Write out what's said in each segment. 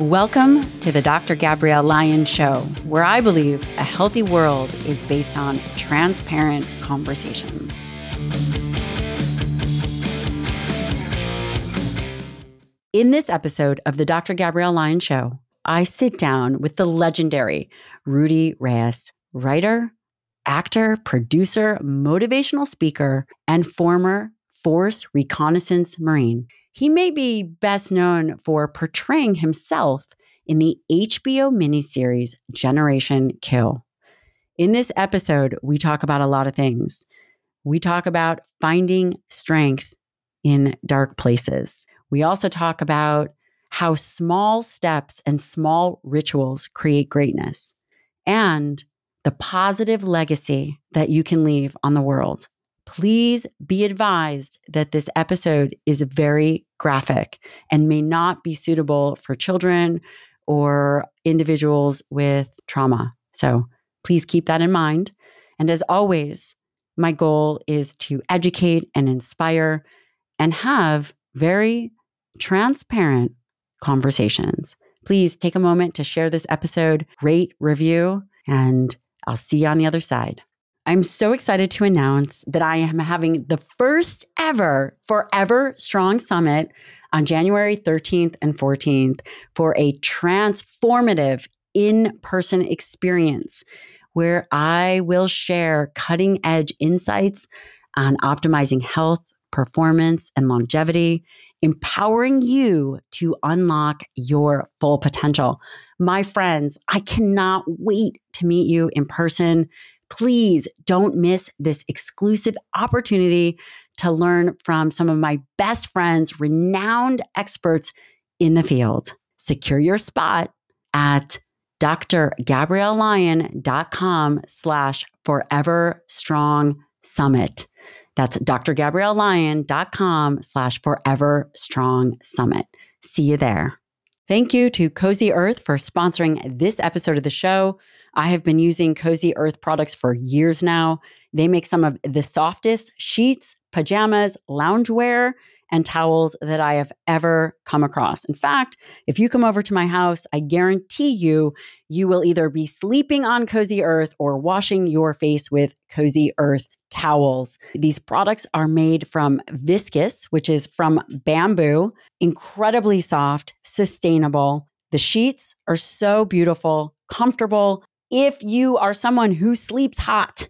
Welcome to the Dr. Gabrielle Lyon Show, where I believe a healthy world is based on transparent conversations. In this episode of the Dr. Gabrielle Lyon Show, I sit down with the legendary Rudy Reyes, writer, actor, producer, motivational speaker, and former Force Reconnaissance Marine. He may be best known for portraying himself in the HBO miniseries Generation Kill. In this episode, we talk about a lot of things. We talk about finding strength in dark places. We also talk about how small steps and small rituals create greatness and the positive legacy that you can leave on the world. Please be advised that this episode is very graphic and may not be suitable for children or individuals with trauma. So please keep that in mind. And as always, my goal is to educate and inspire and have very transparent conversations. Please take a moment to share this episode, rate, review, and I'll see you on the other side. I'm so excited to announce that I am having the first ever Forever Strong Summit on January 13th and 14th for a transformative in person experience where I will share cutting edge insights on optimizing health, performance, and longevity, empowering you to unlock your full potential. My friends, I cannot wait to meet you in person. Please don't miss this exclusive opportunity to learn from some of my best friends, renowned experts in the field. Secure your spot at drgabriellelyon.com slash forever strong summit. That's drgabriellelyon.com slash forever strong summit. See you there. Thank you to Cozy Earth for sponsoring this episode of the show. I have been using Cozy Earth products for years now. They make some of the softest sheets, pajamas, loungewear, and towels that I have ever come across. In fact, if you come over to my house, I guarantee you, you will either be sleeping on Cozy Earth or washing your face with Cozy Earth towels. These products are made from viscose, which is from bamboo, incredibly soft, sustainable. The sheets are so beautiful, comfortable, if you are someone who sleeps hot,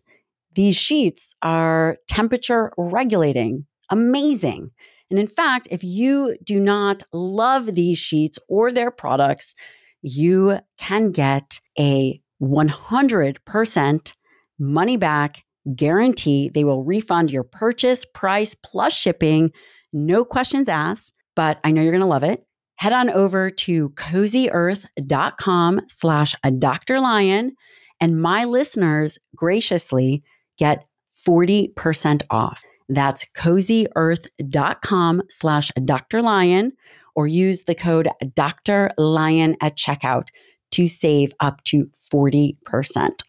these sheets are temperature regulating, amazing. And in fact, if you do not love these sheets or their products, you can get a 100% money back guarantee. They will refund your purchase price plus shipping, no questions asked, but I know you're going to love it head on over to cozyearth.com slash a Dr. Lyon and my listeners graciously get 40% off. That's cozyearth.com slash Dr. Lyon or use the code Dr. Lyon at checkout to save up to 40%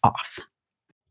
off.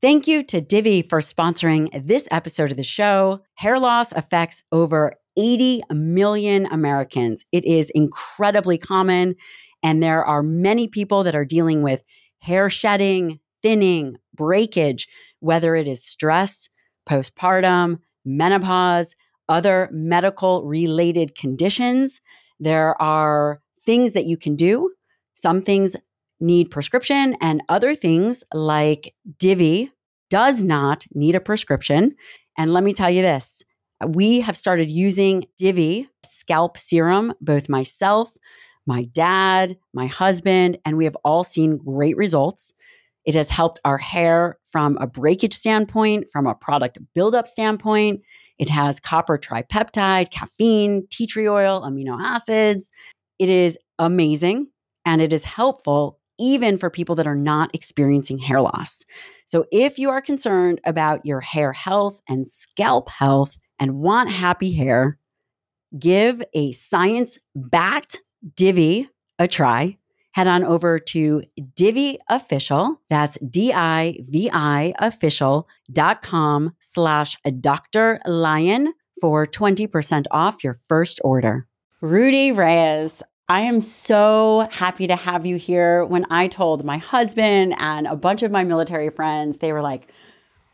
Thank you to Divi for sponsoring this episode of the show. Hair loss affects over 80 million Americans. It is incredibly common. And there are many people that are dealing with hair shedding, thinning, breakage, whether it is stress, postpartum, menopause, other medical related conditions. There are things that you can do. Some things need prescription, and other things like Divi does not need a prescription. And let me tell you this we have started using Divi scalp serum, both myself, my dad, my husband, and we have all seen great results. It has helped our hair from a breakage standpoint, from a product buildup standpoint. It has copper tripeptide, caffeine, tea tree oil, amino acids. It is amazing and it is helpful even for people that are not experiencing hair loss. So, if you are concerned about your hair health and scalp health, and want happy hair, give a science backed Divi a try. Head on over to Divi Official. That's D I V I official.com slash Dr. Lyon for 20% off your first order. Rudy Reyes, I am so happy to have you here. When I told my husband and a bunch of my military friends, they were like,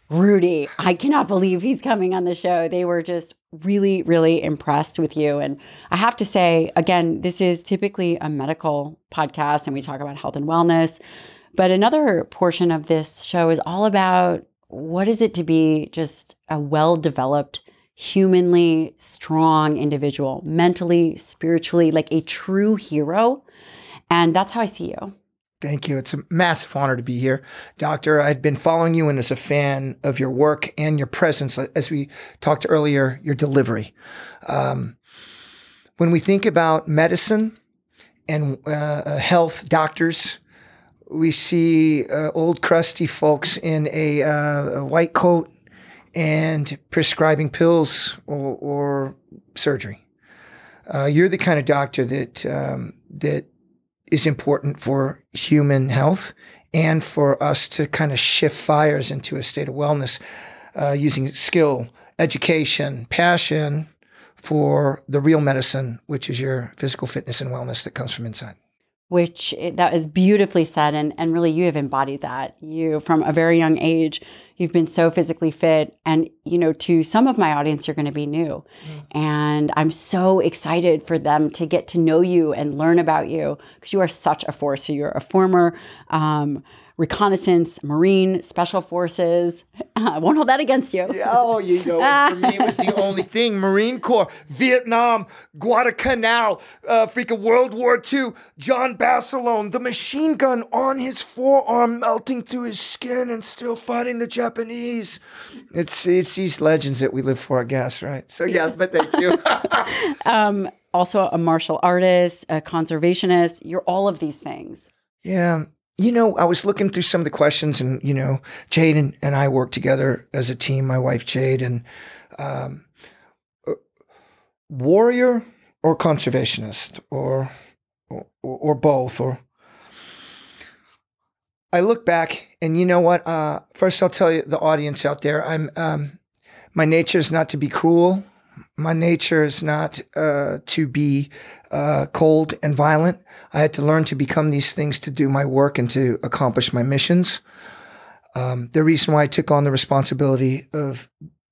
Rudy, I cannot believe he's coming on the show. They were just really, really impressed with you. And I have to say, again, this is typically a medical podcast and we talk about health and wellness. But another portion of this show is all about what is it to be just a well developed, humanly strong individual, mentally, spiritually, like a true hero. And that's how I see you. Thank you. It's a massive honor to be here. Doctor, I've been following you and as a fan of your work and your presence, as we talked earlier, your delivery. Um, when we think about medicine and uh, uh, health, doctors, we see uh, old crusty folks in a, uh, a, white coat and prescribing pills or, or surgery. Uh, you're the kind of doctor that um, that is important for human health and for us to kind of shift fires into a state of wellness uh, using skill, education, passion for the real medicine, which is your physical fitness and wellness that comes from inside which that is beautifully said and and really you have embodied that. You from a very young age you've been so physically fit and you know to some of my audience you're going to be new. Mm. and i'm so excited for them to get to know you and learn about you because you are such a force. So you're a former um, reconnaissance, Marine, Special Forces. I won't hold that against you. Yeah, oh, you know, for me, it was the only thing Marine Corps, Vietnam, Guadalcanal, uh, freaking World War II, John Basilone, the machine gun on his forearm melting through his skin and still fighting the Japanese. It's, it's these legends that we live for, I guess, right? So, yeah, but thank you. um, also, a martial artist, a conservationist, you're all of these things. Yeah, you know, I was looking through some of the questions, and you know, Jade and, and I work together as a team. My wife Jade and um, uh, warrior or conservationist or, or or both or. I look back, and you know what? Uh, first, I'll tell you the audience out there. I'm um, my nature is not to be cruel my nature is not uh, to be uh, cold and violent. I had to learn to become these things to do my work and to accomplish my missions. Um, the reason why I took on the responsibility of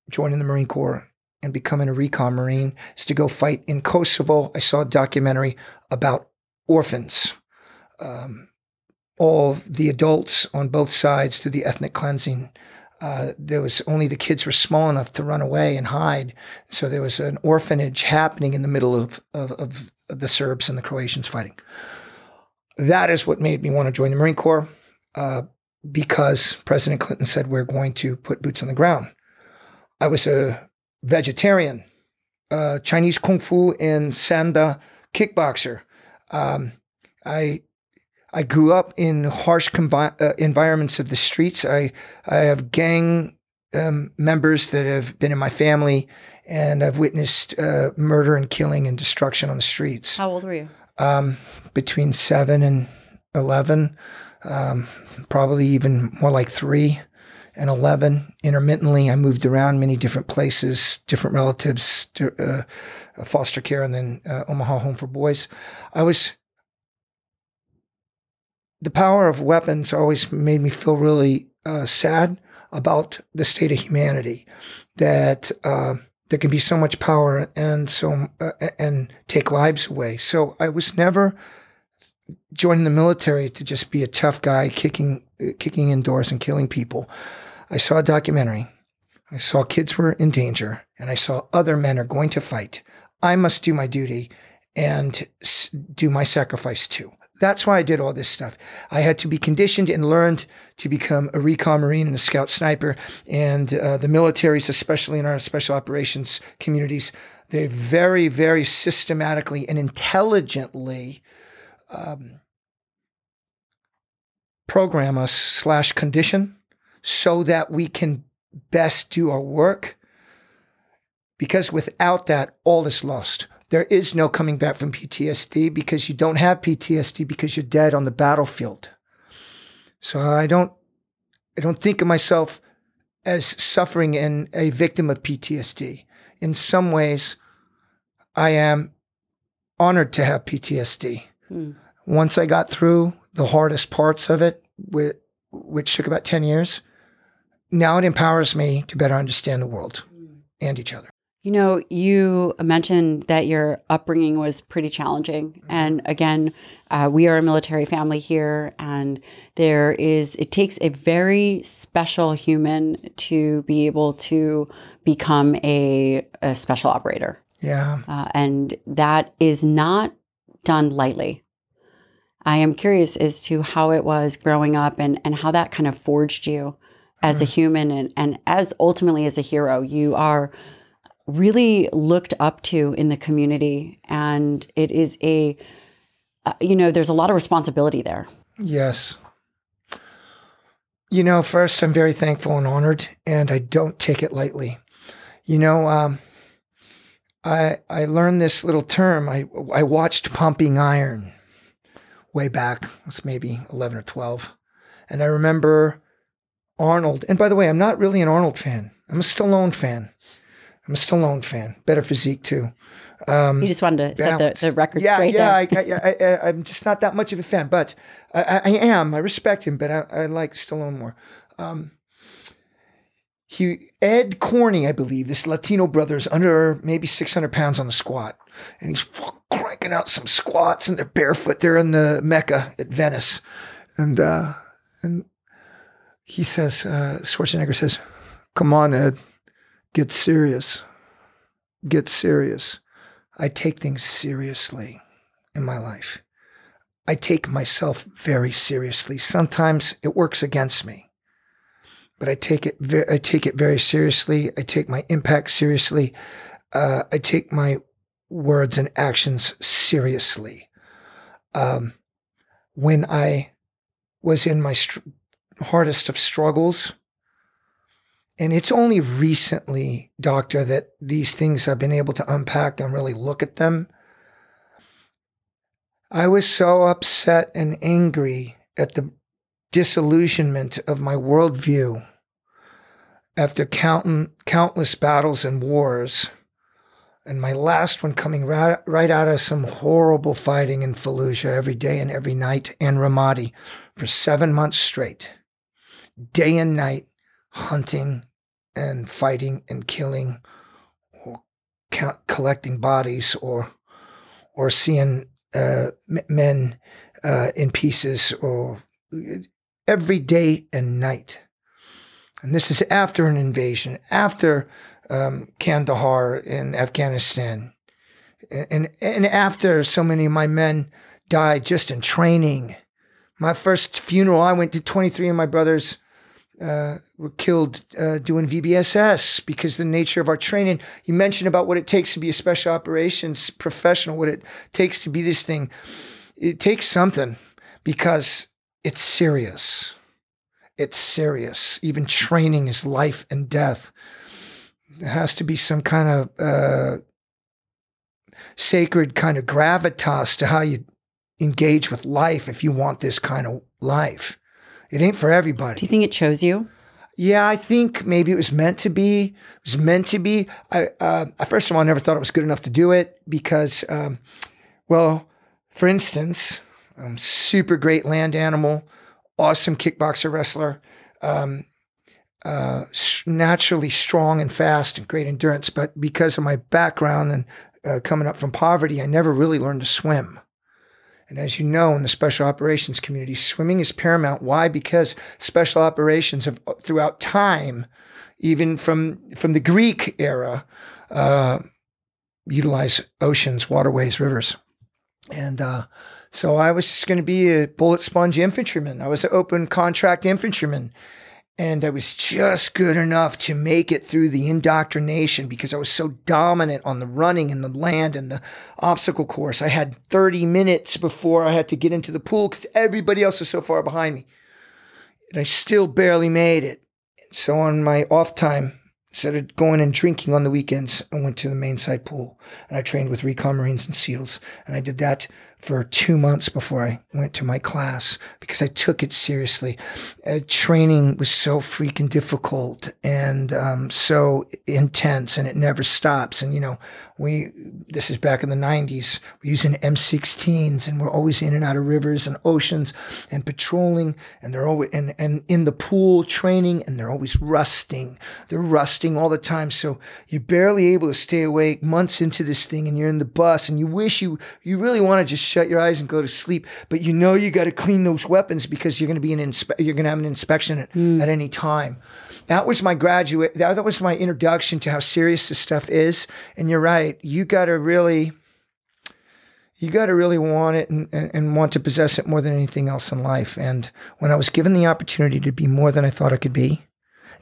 joining the Marine Corps and becoming a recon Marine is to go fight in Kosovo. I saw a documentary about orphans. Um, all the adults on both sides through the ethnic cleansing uh, there was only the kids were small enough to run away and hide. So there was an orphanage happening in the middle of, of, of the Serbs and the Croatians fighting. That is what made me want to join the Marine Corps uh, because President Clinton said we're going to put boots on the ground. I was a vegetarian, uh, Chinese Kung Fu and Sanda kickboxer. Um, I I grew up in harsh convi- uh, environments of the streets. I I have gang um, members that have been in my family, and I've witnessed uh, murder and killing and destruction on the streets. How old were you? Um, between seven and eleven, um, probably even more like three and eleven. Intermittently, I moved around many different places, different relatives, to, uh, foster care, and then uh, Omaha Home for Boys. I was the power of weapons always made me feel really uh, sad about the state of humanity. That uh, there can be so much power and so uh, and take lives away. So I was never joining the military to just be a tough guy kicking kicking indoors and killing people. I saw a documentary. I saw kids were in danger, and I saw other men are going to fight. I must do my duty and do my sacrifice too. That's why I did all this stuff. I had to be conditioned and learned to become a recon marine and a scout sniper. And uh, the militaries, especially in our special operations communities, they very, very systematically and intelligently um, program us slash condition so that we can best do our work. Because without that, all is lost. There is no coming back from PTSD because you don't have PTSD because you're dead on the battlefield. So I don't I don't think of myself as suffering and a victim of PTSD. In some ways, I am honored to have PTSD. Hmm. Once I got through the hardest parts of it, which, which took about 10 years, now it empowers me to better understand the world and each other. You know, you mentioned that your upbringing was pretty challenging. And again, uh, we are a military family here, and there is, it takes a very special human to be able to become a, a special operator. Yeah. Uh, and that is not done lightly. I am curious as to how it was growing up and, and how that kind of forged you as a human and, and as ultimately as a hero. You are really looked up to in the community, and it is a, uh, you know, there's a lot of responsibility there. Yes. You know, first, I'm very thankful and honored, and I don't take it lightly. You know, um, I I learned this little term. I I watched Pumping Iron way back. It's maybe 11 or 12, and I remember Arnold. And by the way, I'm not really an Arnold fan. I'm a Stallone fan. I'm a Stallone fan. Better physique too. Um, You just wanted to set the, the record yeah, straight yeah. I, I, I, I'm just not that much of a fan, but I, I, I am. I respect him, but I, I like Stallone more. Um, he Ed Corney, I believe, this Latino brother is under maybe 600 pounds on the squat, and he's cranking out some squats, and they're barefoot. They're in the Mecca at Venice, and uh, and he says, uh, Schwarzenegger says, "Come on, Ed, get serious, get serious." I take things seriously in my life. I take myself very seriously. Sometimes it works against me, but I take it. Ve- I take it very seriously. I take my impact seriously. Uh, I take my words and actions seriously. Um, when I was in my str- hardest of struggles, and it's only recently, doctor, that these things I've been able to unpack and really look at them. I was so upset and angry at the disillusionment of my worldview after count- countless battles and wars, and my last one coming right, right out of some horrible fighting in Fallujah every day and every night, and Ramadi for seven months straight, day and night, hunting and fighting and killing, or collecting bodies, or or seeing uh, men uh, in pieces, or every day and night. And this is after an invasion, after um, Kandahar in Afghanistan, and and after so many of my men died just in training. My first funeral, I went to 23 of my brothers uh, were killed uh, doing VBSS because the nature of our training. You mentioned about what it takes to be a special operations professional, what it takes to be this thing. It takes something because it's serious. It's serious. Even training is life and death. There has to be some kind of uh, sacred kind of gravitas to how you engage with life if you want this kind of life. It ain't for everybody. Do you think it chose you? Yeah, I think maybe it was meant to be. It was meant to be. I, uh, first of all, I never thought it was good enough to do it because, um, well, for instance, um, super great land animal, awesome kickboxer wrestler, um, uh, s- naturally strong and fast and great endurance. But because of my background and uh, coming up from poverty, I never really learned to swim. And as you know, in the special operations community, swimming is paramount. Why? Because special operations have, throughout time, even from from the Greek era, uh, utilize oceans, waterways, rivers, and uh, so I was just going to be a bullet sponge infantryman. I was an open contract infantryman, and I was just good enough to make it through the indoctrination because I was so dominant on the running and the land and the obstacle course. I had 30 minutes before I had to get into the pool because everybody else was so far behind me. And I still barely made it. So on my off time, instead of going and drinking on the weekends, I went to the main side pool and I trained with recon Marines and SEALs. And I did that for two months before I went to my class because I took it seriously. Uh, training was so freaking difficult and um, so intense, and it never stops. And you know, we this is back in the '90s. We're using M16s, and we're always in and out of rivers and oceans and patrolling, and they're always and and in the pool training, and they're always rusting. They're rusting all the time, so you're barely able to stay awake months into this thing, and you're in the bus, and you wish you you really want to just shut your eyes and go to sleep, but you know you got to clean those weapons because you're going to be an inspe- you're going to have an inspection at, Hmm. at any time. That was my graduate. That, that was my introduction to how serious this stuff is. And you're right. You got to really, you got to really want it and, and, want to possess it more than anything else in life. And when I was given the opportunity to be more than I thought I could be,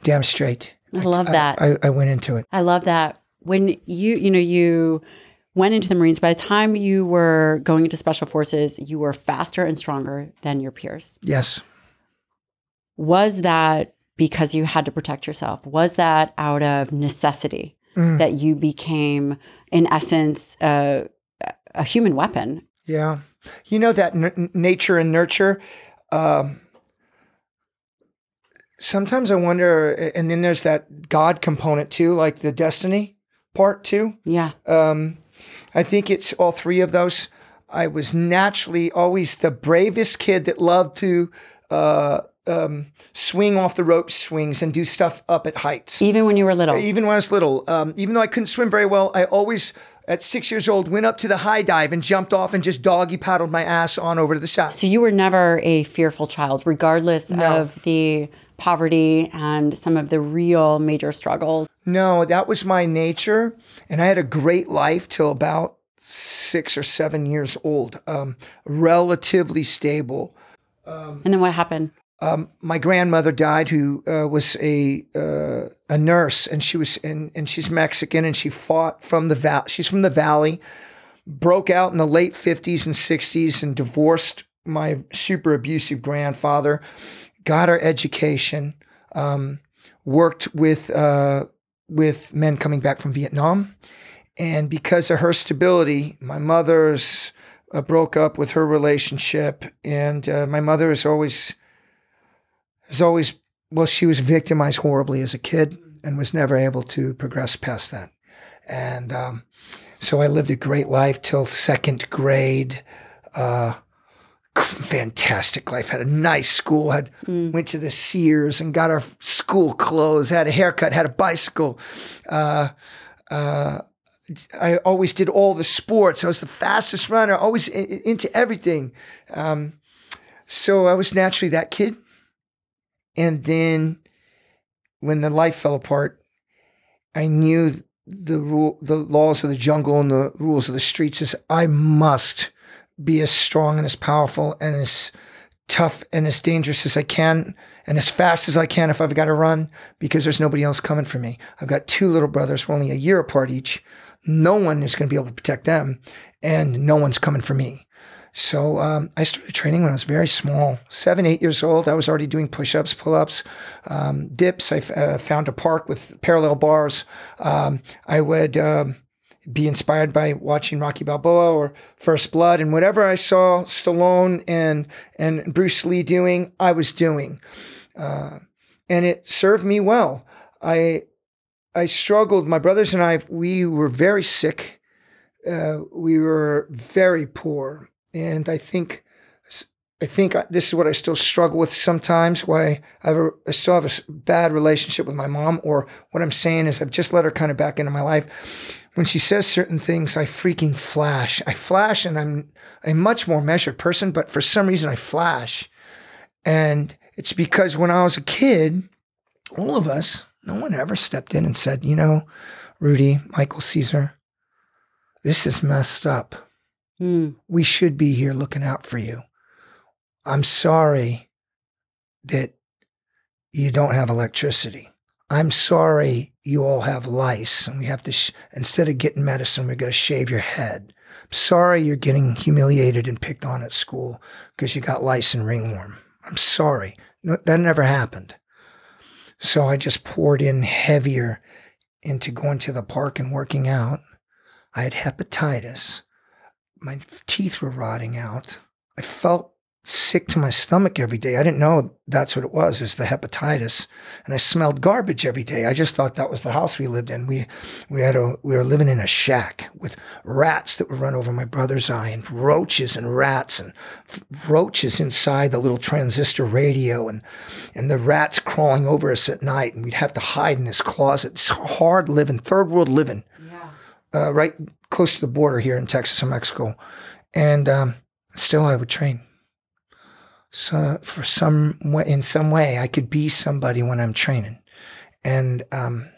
damn straight. I love that. I, I went into it. I love that. When you, you know, you went into the Marines, by the time you were going into special forces, you were faster and stronger than your peers. Yes. Was that because you had to protect yourself? Was that out of necessity Mm. that you became, in essence, uh, a human weapon? Yeah. You know that n- nature and nurture. Um, sometimes I wonder, and then there's that God component too, like the destiny part too. Yeah. Um, I think it's all three of those. I was naturally always the bravest kid that loved to uh, um, swing off the rope swings and do stuff up at heights. Even when you were little. Even when I was little, um, even though I couldn't swim very well, I always, at six years old, went up to the high dive and jumped off and just doggy paddled my ass on over to the side. So you were never a fearful child, regardless No. of the poverty and some of the real major struggles. No, that was my nature. And I had a great life till about six or seven years old, um, relatively stable. And then what happened? Um, my grandmother died, who uh, was a uh, a nurse, and she was and, and she's Mexican, and she fought from the val. She's from the valley, broke out in the late fifties and sixties, and divorced my super abusive grandfather. Got her education, um, worked with uh, with men coming back from Vietnam, and because of her stability, my mother's uh, broke up with her relationship, and uh, my mother is always has always well she was victimized horribly as a kid and was never able to progress past that. And um, so i lived a great life till second grade. Uh, fantastic life. Had a nice school. Had went to the sears and got our school clothes. Had a haircut. Had a bicycle. Uh, uh, I always did all the sports. I was the fastest runner, always i- i- into everything. Um, so I was naturally that kid. And then when the life fell apart, I knew the rule, the laws of the jungle and the rules of the streets is I must be as strong and as powerful and as tough and as dangerous as I can and as fast as I can if I've got to run because there's nobody else coming for me. I've got two little brothers, we're only a year apart each. No one is going to be able to protect them and no one's coming for me. So um, I started training when I was very small, seven, eight years old. I was already doing push-ups, pull-ups, um, dips. I f- uh, found a park with parallel bars. Um, I would um, be inspired by watching Rocky Balboa or First Blood, and whatever I saw Stallone and and Bruce Lee doing, I was doing, uh, and it served me well. I I struggled. My brothers and I, we were very sick. Uh, we were very poor, and I think I think this is what I still struggle with sometimes. Why I, have a, I still have a bad relationship with my mom, or what I'm saying is I've just let her kind of back into my life. When she says certain things, I freaking flash. I flash, and I'm a much more measured person, but for some reason I flash, and it's because when I was a kid, all of us, no one ever stepped in and said, you know, Rudy, Michael Caesar, this is messed up Hmm. we should be here looking out for you. I'm sorry that you don't have electricity. I'm sorry you all have lice and we have to, sh- instead of getting medicine, we're going to shave your head. I'm sorry you're getting humiliated and picked on at school because you got lice and ringworm. I'm sorry. No, that never happened. So I just poured in heavier into going to the park and working out. I had hepatitis my teeth were rotting out. I felt sick to my stomach every day. I didn't know that's what it was. It was the hepatitis, and I smelled garbage every day. I just thought that was the house we lived in. We we had a we were living in a shack with rats that would run over my brother's eye, and roaches and rats and roaches inside the little transistor radio, and and the rats crawling over us at night, and we'd have to hide in this closet. It's hard living, third world living. Uh, right close to the border here in Texas and Mexico, and um, still I would train so for some way, in some way, I could be somebody when I'm training, and um,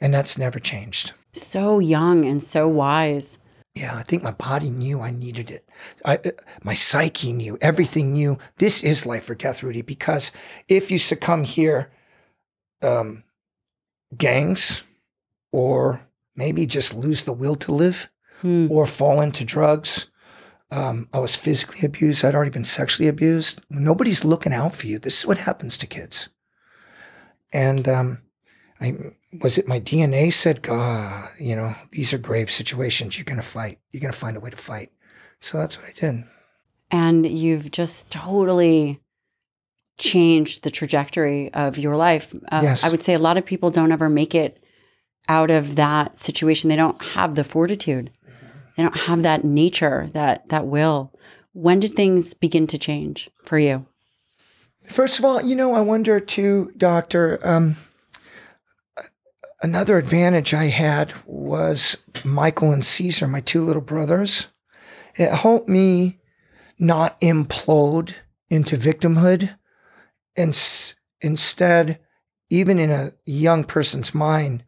and that's never changed. So young and so wise. Yeah, I think my body knew I needed it. I, uh, my psyche knew everything knew this is life or death, Rudy. Because if you succumb here, um, gangs, or maybe just lose the will to live, hmm. or fall into drugs, um, I was physically abused. I'd already been sexually abused. Nobody's looking out for you. This is what happens to kids. And um, I was it my DNA said, God, you know, these are grave situations. You're going to fight. You're going to find a way to fight. So that's what I did. And you've just totally changed the trajectory of your life. Uh, yes. I would say a lot of people don't ever make it out of that situation. They don't have the fortitude they don't have that nature, that that will. When did things begin to change for you? First of all, you know, I wonder too, Doctor. Um, another advantage I had was Michael and Caesar, my two little brothers. It helped me not implode into victimhood, and s- instead, even in a young person's mind,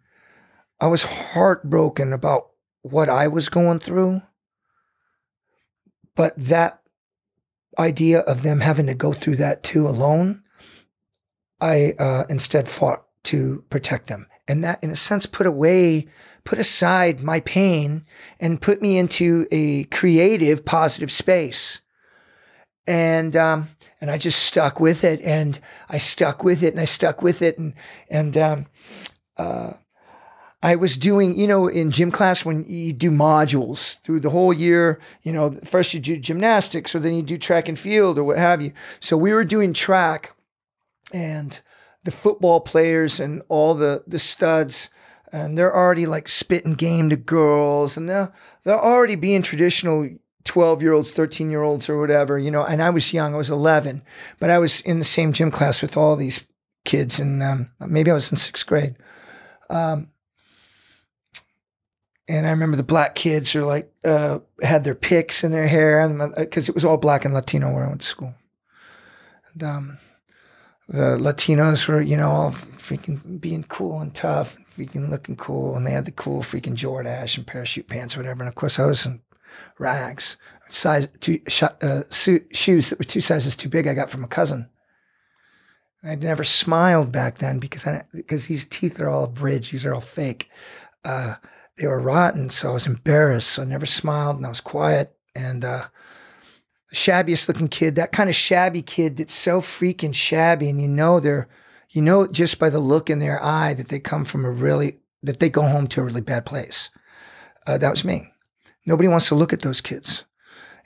I was heartbroken about what I was going through. But that idea of them having to go through that too alone, I uh, instead fought to protect them. And that, in a sense, put away, put aside my pain and put me into a creative, positive space. And, um, and I just stuck with it and I stuck with it and I stuck with it. And, and, um, uh, I was doing, you know, in gym class when you do modules through the whole year, you know, first you do gymnastics or then you do track and field or what have you. So we were doing track and the football players and all the, the studs, and they're already like spitting game to girls and they're, they're already being traditional 12 year olds, 13 year olds or whatever, you know, and I was young, I was 11, but I was in the same gym class with all these kids and um, maybe I was in sixth grade. Um, and I remember the black kids are like uh, had their picks in their hair, and because uh, it was all black and Latino where I went to school. And um, the Latinos were, you know, all freaking being cool and tough, and freaking looking cool, and they had the cool freaking Jordache and parachute pants or whatever. And of course, I was in rags, size two uh, shoes that were two sizes too big. I got from a cousin. I'd never smiled back then because I because these teeth are all bridge. These are all fake. Uh, they were rotten. So I was embarrassed. So I never smiled and I was quiet. And uh, the shabbiest looking kid, that kind of shabby kid that's so freaking shabby. And you know, they're, you know, just by the look in their eye that they come from a really, that they go home to a really bad place. Uh, that was me. Nobody wants to look at those kids.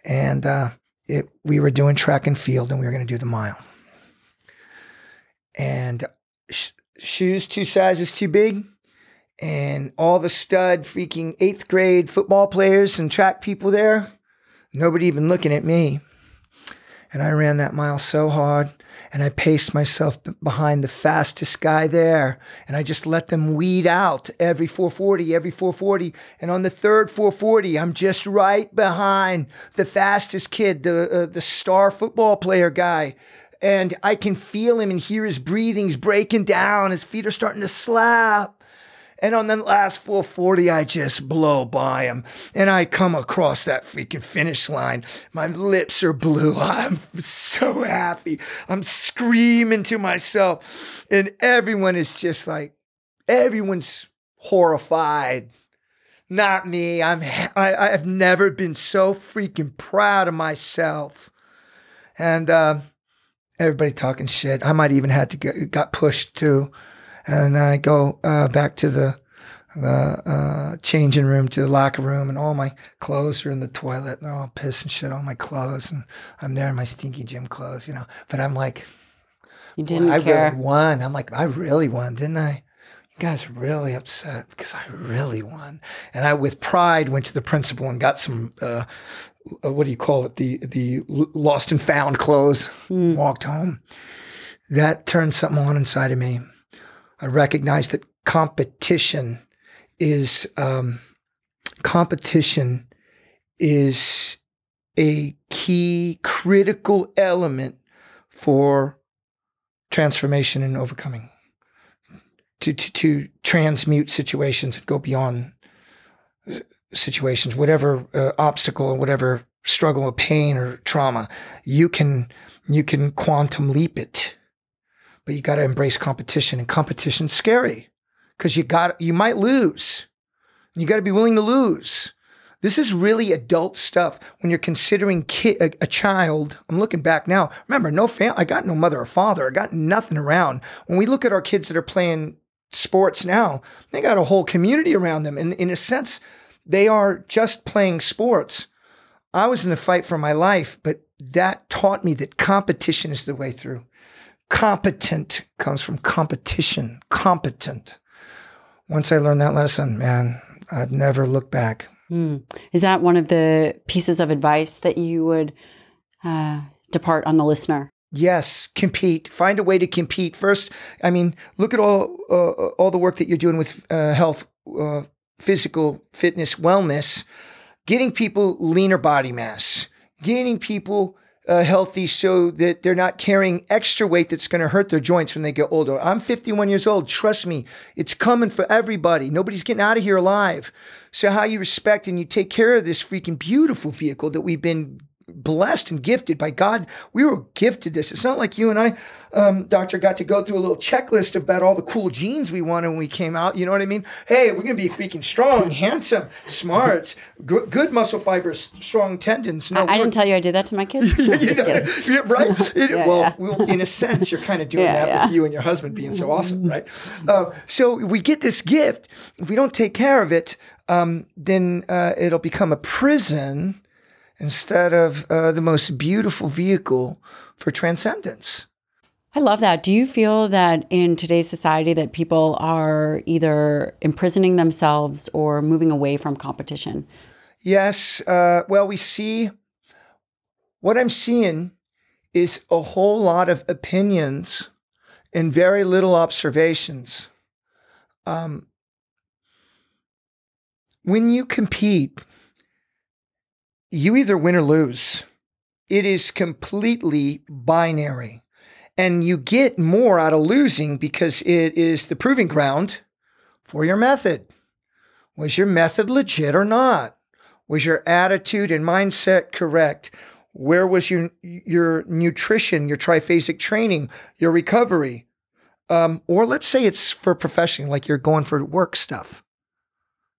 And uh, it, we were doing track and field and we were going to do the mile. And sh- shoes two sizes too big and all the stud freaking eighth grade football players and track people there, nobody even looking at me. And I ran that mile so hard and I paced myself behind the fastest guy there. And I just let them weed out every 440, every 440. And on the third 440, I'm just right behind the fastest kid, the, uh, the star football player guy. And I can feel him and hear his breathing's breaking down. His feet are starting to slap. And on the last 440, I just blow by him and I come across that freaking finish line. My lips are blue. I'm so happy. I'm screaming to myself and everyone is just like, everyone's horrified. Not me. I'm, I, I've never been so freaking proud of myself. And, uh, everybody talking shit. I might even had to get got pushed too and I go uh, back to the the uh, changing room to the locker room, and all my clothes are in the toilet, and they're all piss and shit on my clothes, and I'm there in my stinky gym clothes, you know. But I'm like, You didn't well, I care. really won. I'm like, I really won, didn't I? You guys are really upset because I really won. And I, with pride, went to the principal and got some, uh, uh, what do you call it? The the lost and found clothes. Mm. Walked home. That turned something on inside of me. I recognize that competition is um, competition is a key critical element for transformation and overcoming to, to, to transmute situations and go beyond uh, situations whatever uh, obstacle or whatever struggle or pain or trauma. You can you can quantum leap it but you got to embrace competition and competition's scary because you got you might lose you got to be willing to lose this is really adult stuff when you're considering ki- a, a child. I'm looking back now. Remember, no fam- I got no mother or father. I got nothing around. When we look at our kids that are playing sports now, they got a whole community around them. And in a sense, they are just playing sports. I was in a fight for my life, but that taught me that competition is the way through. Competent comes from competition. Competent. Once I learned that lesson, man, I'd never look back. Mm. Is that one of the pieces of advice that you would uh, depart on the listener? Yes, compete. Find a way to compete. First, I mean, look at all uh, all the work that you're doing with uh, health, uh, physical fitness, wellness, getting people leaner body mass, getting people uh, healthy so that they're not carrying extra weight that's going to hurt their joints when they get older. I'm 51 years old. Trust me, it's coming for everybody. Nobody's getting out of here alive. So, how you respect and you take care of this freaking beautiful vehicle that we've been blessed and gifted by God. We were gifted this. It's not like you and I, um, doctor, got to go through a little checklist about all the cool genes we wanted when we came out. You know what I mean? Hey, we're going to be freaking strong, handsome, smart, good, good muscle fibers, strong tendons. No, I didn't tell you I did that to my kids. I'm you know, yeah, right? It- Yeah, well, yeah. well, in a sense, you're kind of doing Yeah, that yeah. with you and your husband being so awesome, right? Uh, so we get this gift. If we don't take care of it, um, then uh, it'll become a prison instead of uh, the most beautiful vehicle for transcendence. I love that. Do you feel that in today's society that people are either imprisoning themselves or moving away from competition? Yes. Uh, well, we see what I'm seeing is a whole lot of opinions and very little observations. Um, when you compete, you either win or lose. It is completely binary. And you get more out of losing because it is the proving ground for your method. Was your method legit or not? Was your attitude and mindset correct? Where was your your nutrition, your triphasic training, your recovery? Um, or let's say it's for professional, like you're going for work stuff.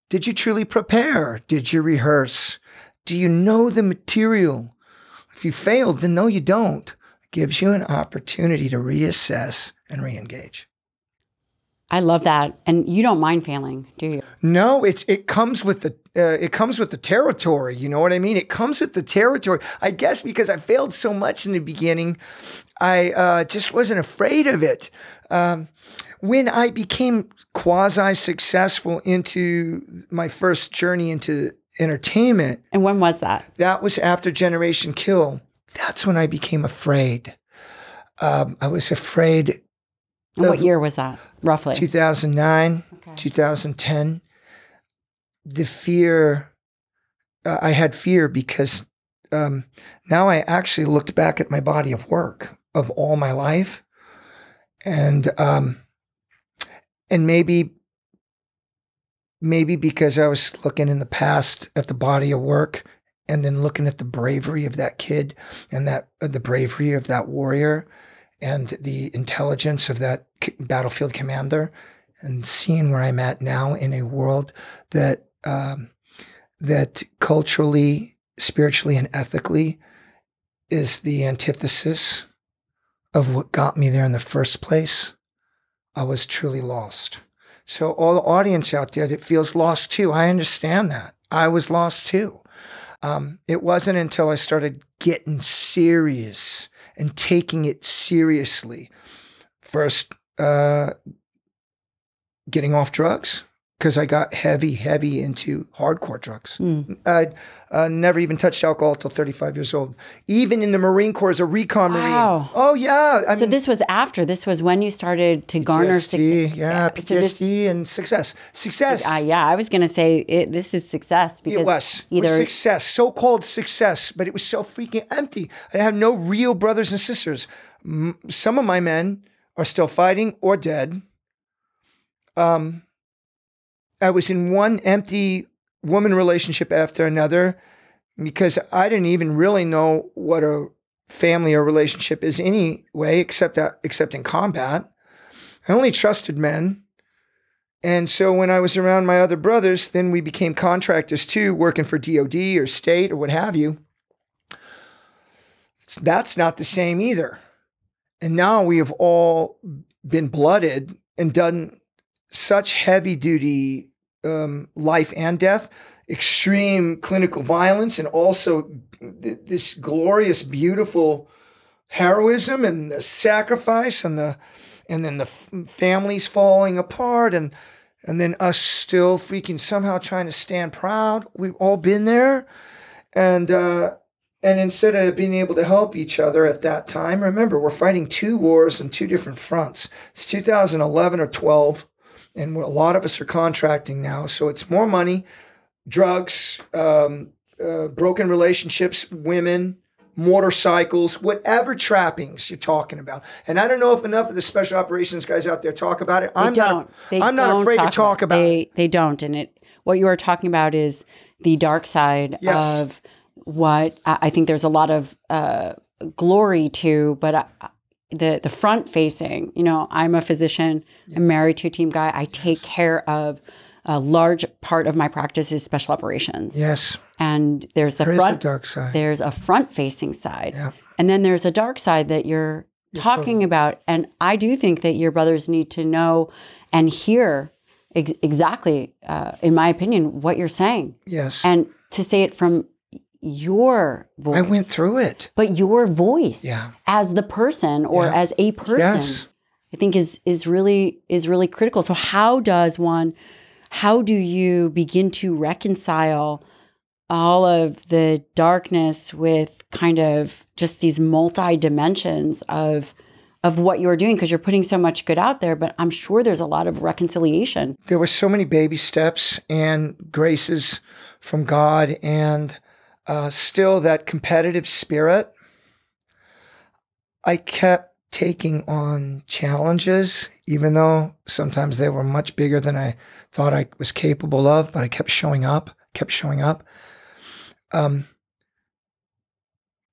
Did you truly prepare? Did you rehearse? Do you know the material? If you failed, then no, you don't. It gives you an opportunity to reassess and reengage. I love that. And you don't mind failing, do you? No, it's it comes with the uh, it comes with the territory. You know what I mean? It comes with the territory. I guess because I failed so much in the beginning, I uh, just wasn't afraid of it. Um, when I became quasi successful into my first journey into entertainment, And when was that? that was after Generation Kill. That's when I became afraid. Um, I was afraid. And what year was that, roughly? 2009. Okay. 2010 the fear uh, i had fear because um, now i actually looked back at my body of work of all my life and um, and maybe maybe because i was looking in the past at the body of work and then looking at the bravery of that kid and that uh, the bravery of that warrior and the intelligence of that battlefield commander and seeing where I'm at now in a world that um, that culturally, spiritually, and ethically is the antithesis of what got me there in the first place, I was truly lost. So all the audience out there that feels lost too, I understand that. I was lost too. Um, it wasn't until I started getting serious and taking it seriously. First, uh, getting off drugs, because I got heavy, heavy into hardcore drugs. Mm. I uh, never even touched alcohol till 35 years old. Even in the Marine Corps as a recon wow. Marine. Oh, yeah. I so mean, this was after. This was when you started to garner success. Yeah, PTSD so this, and success. Success. Uh, yeah, I was going to say it, this is success. Because it was. Either, it was success, so called success, but it was so freaking empty. I have no real brothers and sisters. Some of my men are still fighting or dead. Um, I was in one empty woman relationship after another because I didn't even really know what a family or relationship is anyway, except that, except in combat. I only trusted men. And so when I was around my other brothers, then we became contractors too, working for DOD or state or what have you. That's not the same either. And now we have all been blooded and done such heavy duty um, life and death, extreme clinical violence, and also th- this glorious, beautiful heroism and the sacrifice, and the and then the f- families falling apart, and and then us still freaking somehow trying to stand proud. We've all been there, and uh, and instead of being able to help each other at that time, remember we're fighting two wars on two different fronts. It's 2011 or 12 and a lot of us are contracting now. So it's more money, drugs, um, uh, broken relationships, women, motorcycles, whatever trappings you're talking about. And I don't know if enough of the special operations guys out there talk about it. They I'm don't. not. They I'm not afraid talk to talk about, about they, it. They don't. And it. What you are talking about is the dark side yes. of what I think. There's a lot of uh, glory to, but. I, the the front facing you know i'm a physician yes. i'm married to a team guy. I take care of a large part of my practice is special operations. Yes. And there's the there front dark side. there's a front facing side. Yeah. and then there's a dark side that you're, you're talking totally. about. And i do think that your brothers need to know and hear ex- exactly uh, in my opinion what you're saying. Yes. And to say it from your voice. I went through it. But your voice yeah. as the person or yeah. as a person yes. I think is is really is really critical. So how does one how do you begin to reconcile all of the darkness with kind of just these multi dimensions of of what you're doing because you're putting so much good out there but i'm sure there's a lot of reconciliation there were so many baby steps and graces from god and uh, still that competitive spirit. I kept taking on challenges, even though sometimes they were much bigger than I thought I was capable of, but I kept showing up, kept showing up. Um,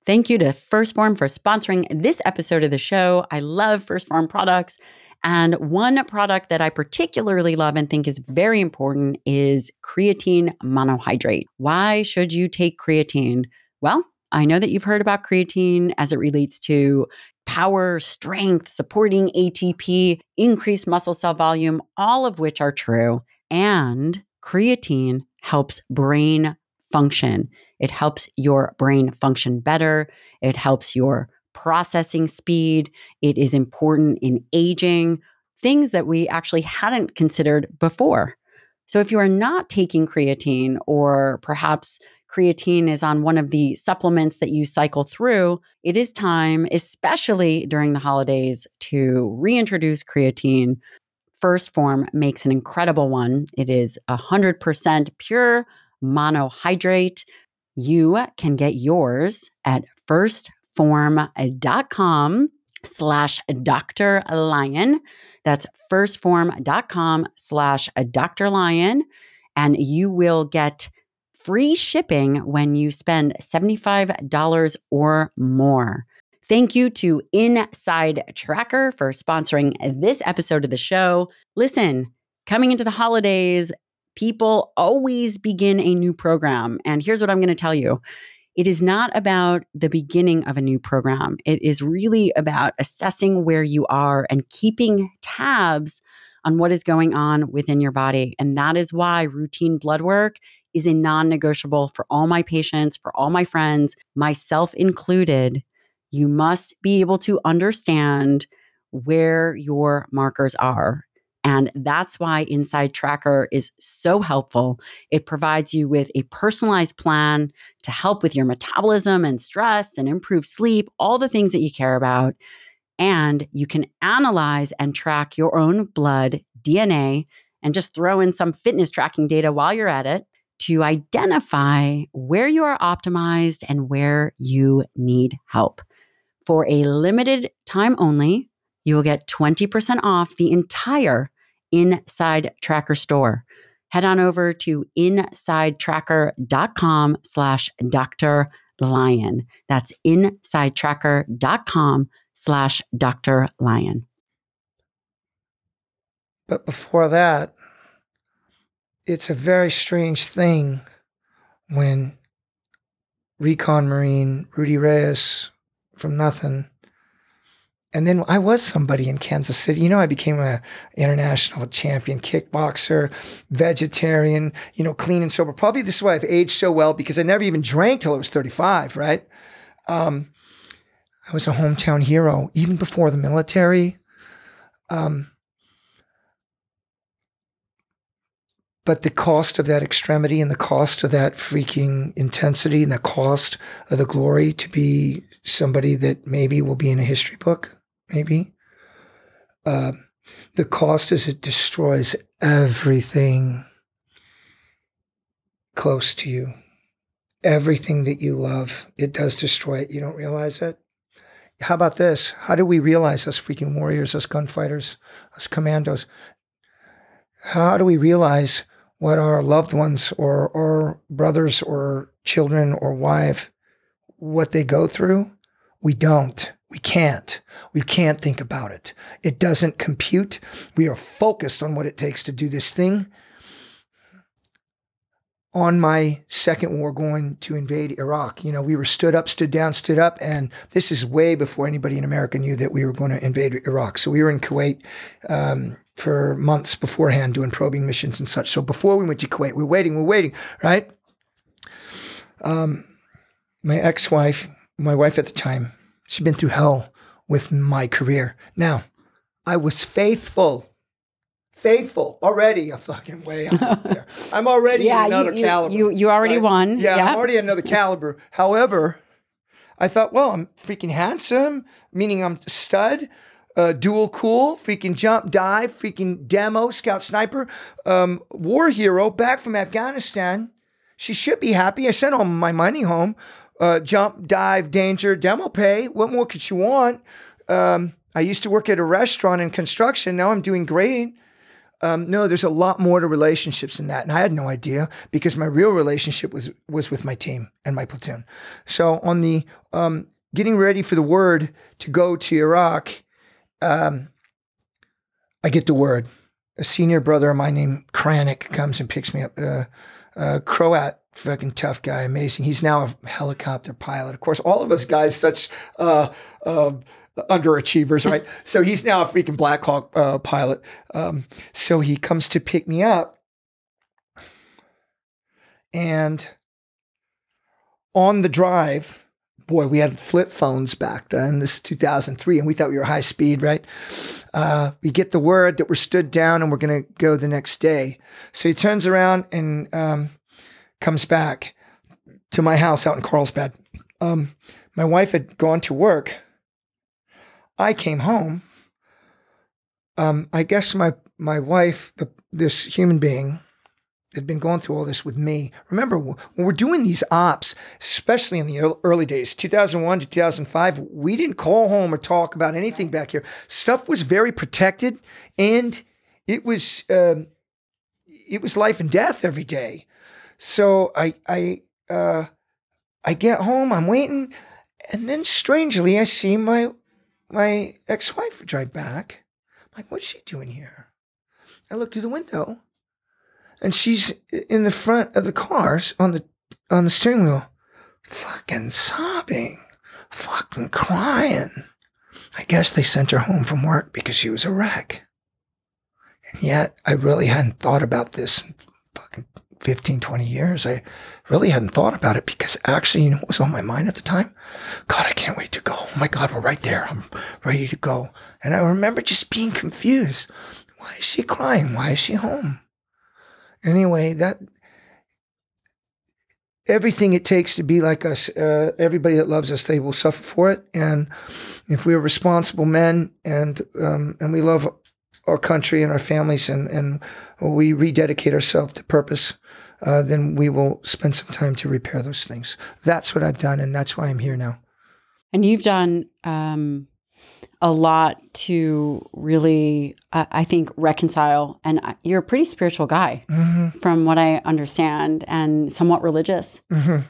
Thank you to 1st Phorm for sponsoring this episode of the show. I love 1st Phorm products. And one product that I particularly love and think is very important is creatine monohydrate. Why should you take creatine? Well, I know that you've heard about creatine as it relates to power, strength, supporting ATP, increased muscle cell volume, all of which are true. And creatine helps brain function. It helps your brain function better. It helps your processing speed. It is important in aging, things that we actually hadn't considered before. So, if you are not taking creatine, or perhaps creatine is on one of the supplements that you cycle through, it is time, especially during the holidays, to reintroduce creatine. 1st Phorm makes an incredible one. It is 100% pure monohydrate. You can get yours at first firstphorm.com slash Dr. Lyon. That's firstphorm.com slash Dr. Lyon. And you will get free shipping when you spend $75 or more. Thank you to Inside Tracker for sponsoring this episode of the show. Listen, coming into the holidays, people always begin a new program. And here's what I'm going to tell you it is not about the beginning of a new program. It is really about assessing where you are and keeping tabs on what is going on within your body. And that is why routine blood work is a non negotiable for all my patients, for all my friends, myself included. You must be able to understand where your markers are. And that's why Inside Tracker is so helpful. It provides you with a personalized plan to help with your metabolism and stress and improve sleep, all the things that you care about. And you can analyze and track your own blood DNA and just throw in some fitness tracking data while you're at it to identify where you are optimized and where you need help. For a limited time only, you will get 20% off the entire Inside Tracker store. Head on over to insidetracker.com slash Dr. Lyon. That's insidetracker.com slash Dr. Lyon. But before that, it's a very strange thing when Recon Marine, Rudy Reyes from nothing. And then I was somebody in Kansas City. You know, I became an international champion kickboxer, vegetarian, you know, clean and sober. Probably this is why I've aged so well because I never even drank till I was 35, right? Um, I was a hometown hero even before the military. Um, But the cost of that extremity and the cost of that freaking intensity and the cost of the glory to be somebody that maybe will be in a history book, maybe. Uh, the cost is it destroys everything close to you. Everything that you love, it does destroy it. You don't realize it. How about this? How do we realize us freaking warriors, us gunfighters, us commandos? How do we realize what our loved ones or, or brothers or children or wife, what they go through, we don't. We can't. We can't think about it. It doesn't compute. We are focused on what it takes to do this thing. On my second war going to invade Iraq, you know, we were stood up, stood down, stood up. And this is way before anybody in America knew that we were going to invade Iraq. So we were in Kuwait. Um, for months beforehand doing probing missions and such. So before we went to Kuwait, we're waiting, we're waiting, right? Um, my ex-wife, my wife at the time, she'd been through hell with my career. Now, I was faithful, faithful already a fucking way out there. I'm already yeah, another you, caliber. You you already right? won. Yeah, yeah, I'm already another caliber. However, I thought, well, I'm freaking handsome, meaning I'm stud uh, dual cool, freaking jump, dive, freaking demo, scout sniper, um, war hero back from Afghanistan. She should be happy. I sent all my money home. Uh, jump, dive, danger, demo pay. What more could you want? Um, I used to work at a restaurant in construction. Now I'm doing great. Um, no, there's a lot more to relationships than that, and I had no idea because my real relationship was was with my team and my platoon. So on the um, getting ready for the word to go to Iraq, um, I get the word. A senior brother of mine named Kranik comes and picks me up. Uh, uh, Croat, fucking tough guy, amazing. He's now a helicopter pilot. Of course, all of us guys, such uh, uh, underachievers, right? so he's now a freaking Black Hawk uh, pilot. Um, so he comes to pick me up. And on the drive, boy, we had flip phones back then. This is 2003, and we thought we were high speed, right? Uh, we get the word that we're stood down and we're going to go the next day. So he turns around and um, comes back to my house out in Carlsbad. Um, my wife had gone to work. I came home. Um, I guess my my wife, the, this human being, had been going through all this with me. Remember, when we're doing these ops, especially in the early days, 2001 to 2005, we didn't call home or talk about anything back here. Stuff was very protected, and it was um, it was life and death every day. So I I uh, I get home, I'm waiting, and then strangely I see my my ex wife drive back. I'm like, what's she doing here? I look through the window and she's in the front of the cars on the on the steering wheel, fucking sobbing, fucking crying. I guess they sent her home from work because she was a wreck. And yet I really hadn't thought about this 15, 20 years. I really hadn't thought about it because actually, you know what was on my mind at the time? God, I can't wait to go. Oh my God, we're right there. I'm ready to go. And I remember just being confused. Why is she crying? Why is she home? Anyway, that everything it takes to be like us, uh, everybody that loves us, they will suffer for it. And if we're responsible men and um, and we love our country and our families and, and we rededicate ourselves to purpose, uh, then we will spend some time to repair those things. That's what I've done, and that's why I'm here now. And you've done um, a lot to really, uh, I think, reconcile. And you're a pretty spiritual guy, mm-hmm. from what I understand, and somewhat religious. Mm-hmm.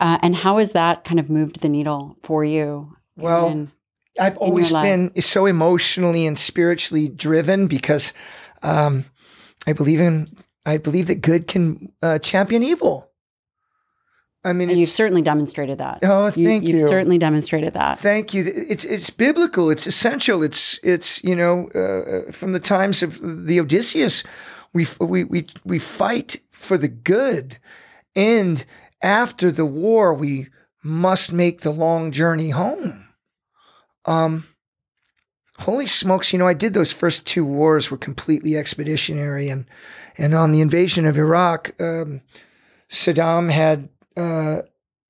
Uh, and how has that kind of moved the needle for you? Well, in, I've always been so emotionally and spiritually driven because um, I believe in I believe that good can uh, champion evil. I mean, you've certainly demonstrated that. Oh, thank you. You've you. certainly demonstrated that. Thank you. It's it's biblical. It's essential. It's it's you know uh, from the times of the Odysseus, we we we we fight for the good, and after the war, we must make the long journey home. Um, holy smokes! You know, I did those first two wars were completely expeditionary, and and on the invasion of Iraq, um, Saddam had uh,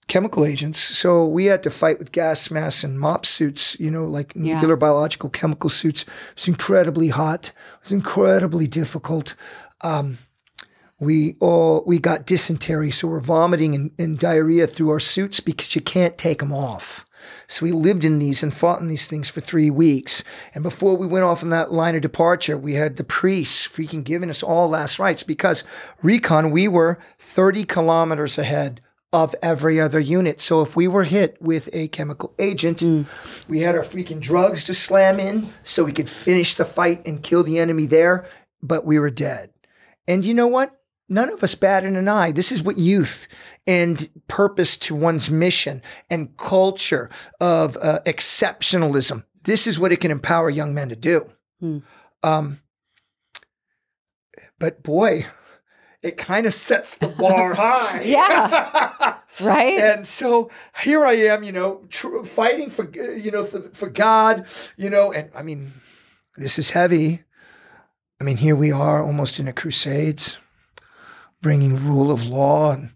chemical agents. So we had to fight with gas masks and mop suits, you know, like yeah. nuclear biological chemical suits. It was incredibly hot. It was incredibly difficult. Um, we all we got dysentery, so we're vomiting and, and diarrhea through our suits because you can't take them off. So we lived in these and fought in these things for three weeks. And before we went off on that line of departure, we had the priests freaking giving us all last rites because recon, we were 30 kilometers ahead of every other unit. So if we were hit with a chemical agent, mm. we had our freaking drugs to slam in so we could finish the fight and kill the enemy there, but we were dead. And you know what? None of us batted an eye. This is what youth and purpose to one's mission and culture of uh, exceptionalism. This is what it can empower young men to do. Hmm. Um, but boy, it kind of sets the bar high. yeah. right. And so here I am, you know, tr- fighting for, you know, for, for God, you know, and I mean, this is heavy. I mean, here we are almost in a crusades bringing rule of law and,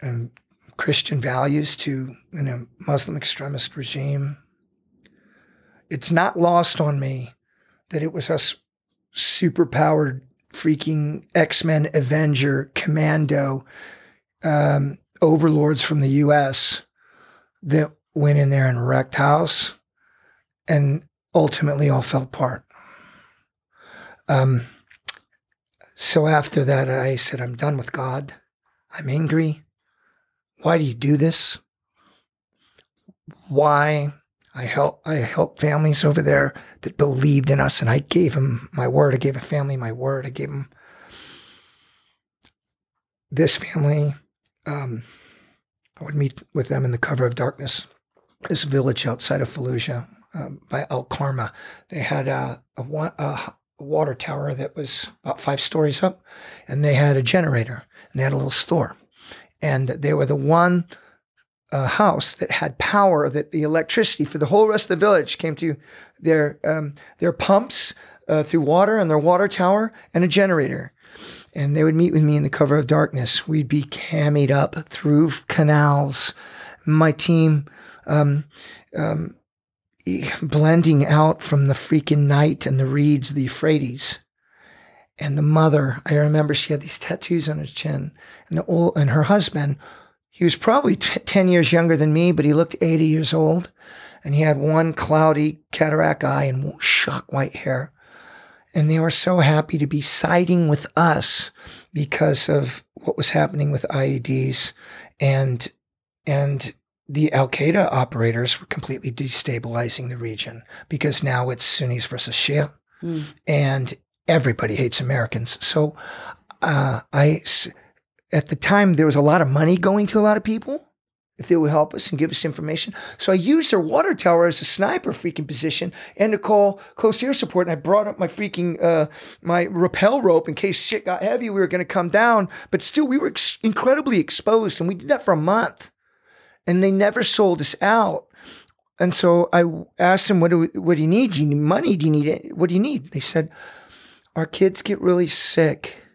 and Christian values to you know, Muslim extremist regime. It's not lost on me that it was us superpowered freaking X Men Avenger Commando um, overlords from the US that went in there and wrecked house and ultimately all fell apart. Um, so after that, I said, I'm done with God. I'm angry. Why do you do this? Why? I help I help families over there that believed in us, and I gave them my word. I gave a family my word. I gave them this family. Um, I would meet with them in the cover of darkness. This village outside of Fallujah uh, by Al Karma. They had a, a, a, water tower that was about five stories up, and they had a generator and they had a little store. And they were the one uh, house that had power, that the electricity for the whole rest of the village came to their um, their pumps uh, through water and their water tower and a generator. And they would meet with me in the cover of darkness. We'd be cammied up through canals. My team um, um, blending out from the freaking night and the reeds the Euphrates. And the mother, I remember she had these tattoos on her chin, and the old, and her husband, he was probably t- ten years younger than me, but he looked eighty years old, and he had one cloudy cataract eye and shock white hair. And they were so happy to be siding with us because of what was happening with IEDs and and the Al Qaeda operators were completely destabilizing the region because now it's Sunnis versus Shia, mm. and everybody hates Americans. So, uh, I at the time there was a lot of money going to a lot of people. if they would help us and give us information. So I used their water tower as a sniper freaking position and to call close air support. And I brought up my freaking uh, my rappel rope in case shit got heavy. We were going to come down, but still we were ex- incredibly exposed, and we did that for a month. And they never sold us out. And so I asked them, "What do what do you need? Do you need money? Do you need it? What do you need?" They said, "Our kids get really sick."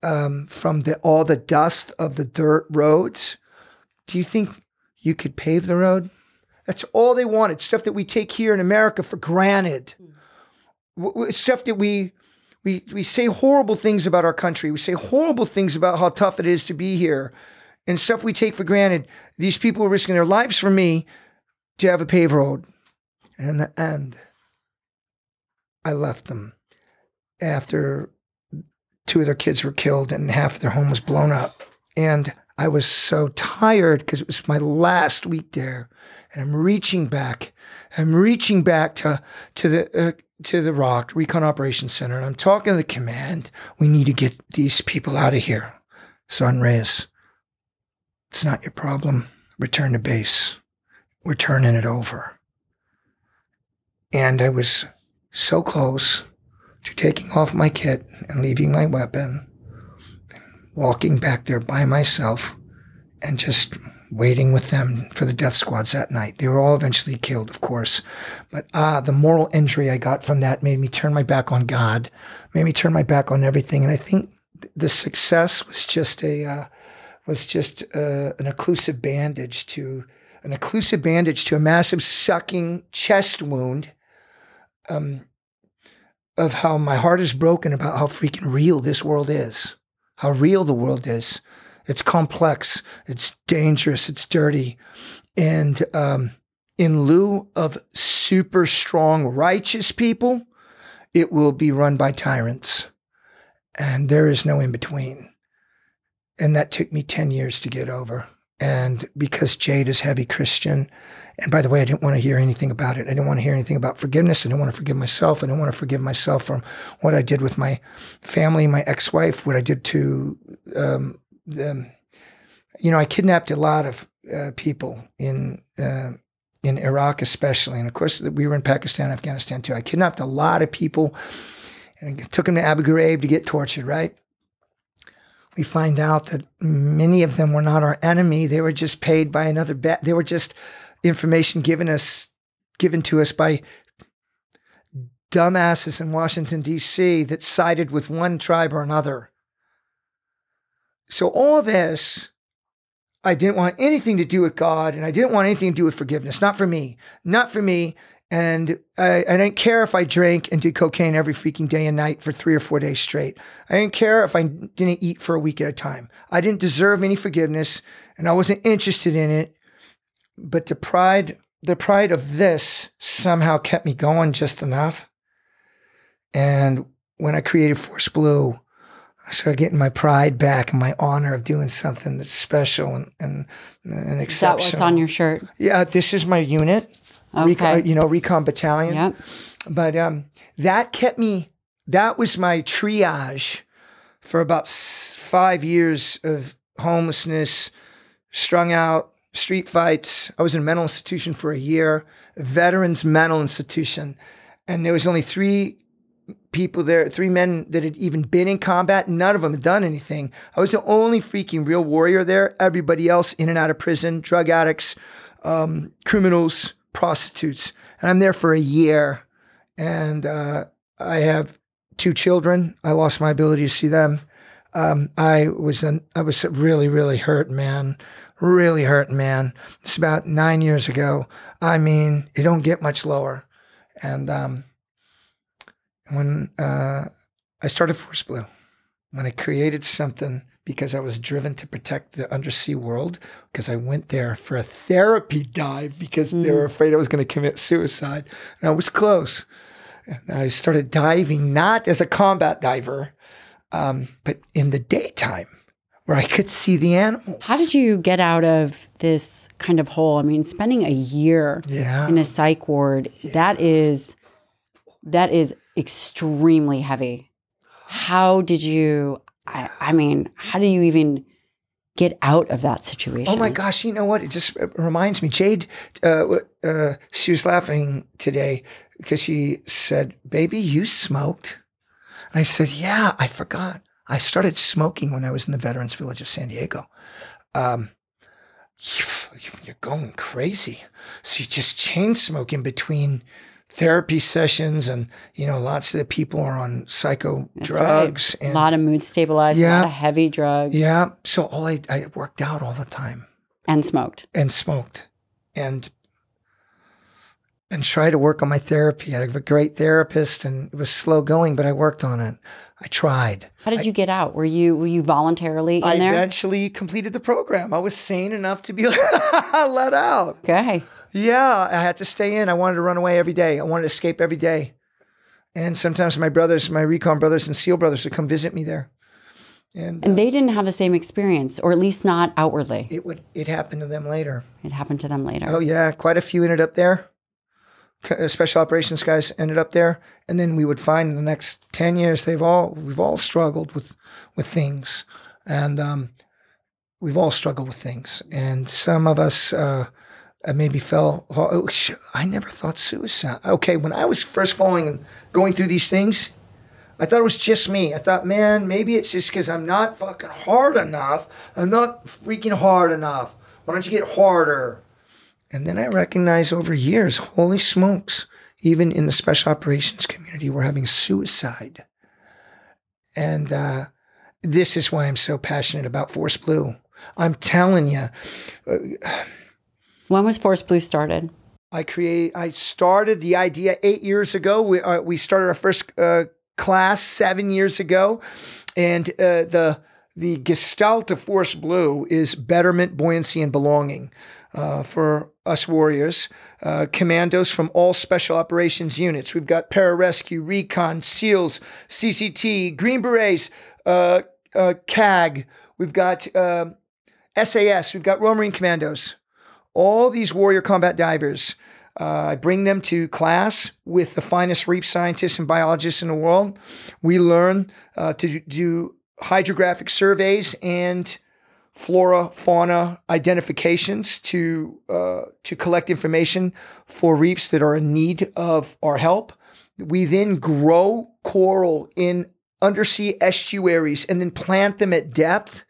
Um, from the all the dust of the dirt roads, do you think you could pave the road? That's all they wanted. Stuff that we take here in America for granted. W- w- Stuff that we we we say horrible things about our country. We say horrible things about how tough it is to be here, and stuff we take for granted. These people are risking their lives for me to have a paved road. And in the end, I left them after two of their kids were killed and half of their home was blown up. And I was so tired because it was my last week there, and I'm reaching back. I'm reaching back to to the uh, to the Rock Recon Operations Center, and I'm talking to the command. We need to get these people out of here. Son Reyes, it's not your problem. Return to base. We're turning it over. And I was so close to taking off my kit and leaving my weapon walking back there by myself and just waiting with them for the death squads that night. They were all eventually killed, of course. But ah, the moral injury I got from that made me turn my back on God, made me turn my back on everything. And I think the success was just a uh, was just uh, an occlusive bandage to an occlusive bandage to a massive sucking chest wound. Um, of how my heart is broken about how freaking real this world is how real the world is. It's complex, it's dangerous, it's dirty. And um, in lieu of super strong, righteous people, it will be run by tyrants. And there is no in between. And that took me 10 years to get over. And because Jade is heavy Christian, and by the way, I didn't want to hear anything about it. I didn't want to hear anything about forgiveness. I didn't want to forgive myself. I didn't want to forgive myself from what I did with my family, my ex-wife, what I did to um, them. You know, I kidnapped a lot of uh, people in uh, in Iraq, especially, and of course, we were in Pakistan, Afghanistan too. I kidnapped a lot of people and took them to Abu Ghraib to get tortured. Right? We find out that many of them were not our enemy. They were just paid by another. bet. they were just information given us given to us by dumbasses in Washington D.C. that sided with one tribe or another. So all this, I didn't want anything to do with God, and I didn't want anything to do with forgiveness. Not for me. Not for me. And I, I didn't care if I drank and did cocaine every freaking day and night for three or four days straight. I didn't care if I didn't eat for a week at a time. I didn't deserve any forgiveness, and I wasn't interested in it but the pride the pride of this somehow kept me going just enough and when i created force blue i started getting my pride back and my honor of doing something that's special and and, and exceptional Is that what's on your shirt? yeah this is my unit Okay. recon, you know recon battalion. Yep. but um, that kept me that was my triage for about s- five years of homelessness strung out street fights. I was in a mental institution for a year a veterans mental institution. And there was only three people there three men that had even been in combat. None of them had done anything. I was the only freaking real warrior there. Everybody else in and out of prison drug addicts um, criminals prostitutes and i'm there for a year and uh, I have two children. I lost my ability to see them. Um, I was an, I was really really hurt, man. Really hurt, man. It's about nine years ago. I mean, it don't get much lower. And um, when uh, I started Force Blue, when I created something because I was driven to protect the undersea world, because I went there for a therapy dive because they were afraid I was going to commit suicide. And I was close. And I started diving not as a combat diver, um, but in the daytime where I could see the animals. How did you get out of this kind of hole? I mean, spending a year Yeah. in a psych ward, that is that is extremely heavy. How did you I, I mean, how do you even get out of that situation? Oh my gosh, you know what? It just reminds me. Jade, uh, uh, she was laughing today because she said, Baby, you smoked? And I said, Yeah, I forgot. I started smoking when I was in the Veterans Village of San Diego. Um, you're going crazy. So you just chain smoke in between therapy sessions and you know lots of the people are on psycho That's drugs right. and a lot of mood stabilizers yeah, a lot of heavy drugs. Yeah. So all I, I worked out all the time. And smoked. And smoked. And and tried to work on my therapy. I have a great therapist and it was slow going but i worked on it. I tried. How did I, you get out? Were you were you voluntarily in I there? eventually completed the program. I was sane enough to be let out. Okay yeah, I had to stay in. I wanted to run away every day. I wanted to escape every day. And sometimes my brothers, my recon brothers and SEAL brothers would come visit me there. And, and they uh, didn't have the same experience, or at least not outwardly. It would. It happened to them later. It happened to them later. Oh yeah, quite a few ended up there. Uh, special operations guys ended up there, and then we would find in the next ten years they've all we've all struggled with with things, and um, we've all struggled with things, and some of us. Uh, I maybe fell. Oh, I never thought suicide. Okay, when I was first falling, going through these things, I thought it was just me. I thought, man, maybe it's just because I'm not fucking hard enough. I'm not freaking hard enough. Why don't you get harder? And then I recognized over years, holy smokes, even in the special operations community, we're having suicide. And uh, this is why I'm so passionate about Force Blue. I'm telling you. Uh, when was Force Blue started? I create. I started the idea eight years ago. We uh, we started our first uh, class seven years ago, and uh, the the gestalt of Force Blue is betterment, buoyancy, and belonging uh, for us warriors. Uh, commandos from all special operations units. We've got pararescue, recon, SEALs, CCT, Green Berets, uh, CAG. We've got SAS. We've got Royal Marine Commandos all these warrior combat divers. Uh, I bring them to class with the finest reef scientists and biologists in the world. We learn uh, to do hydrographic surveys and flora fauna identifications to uh, to collect information for reefs that are in need of our help. We then grow coral in undersea estuaries and then plant them at depth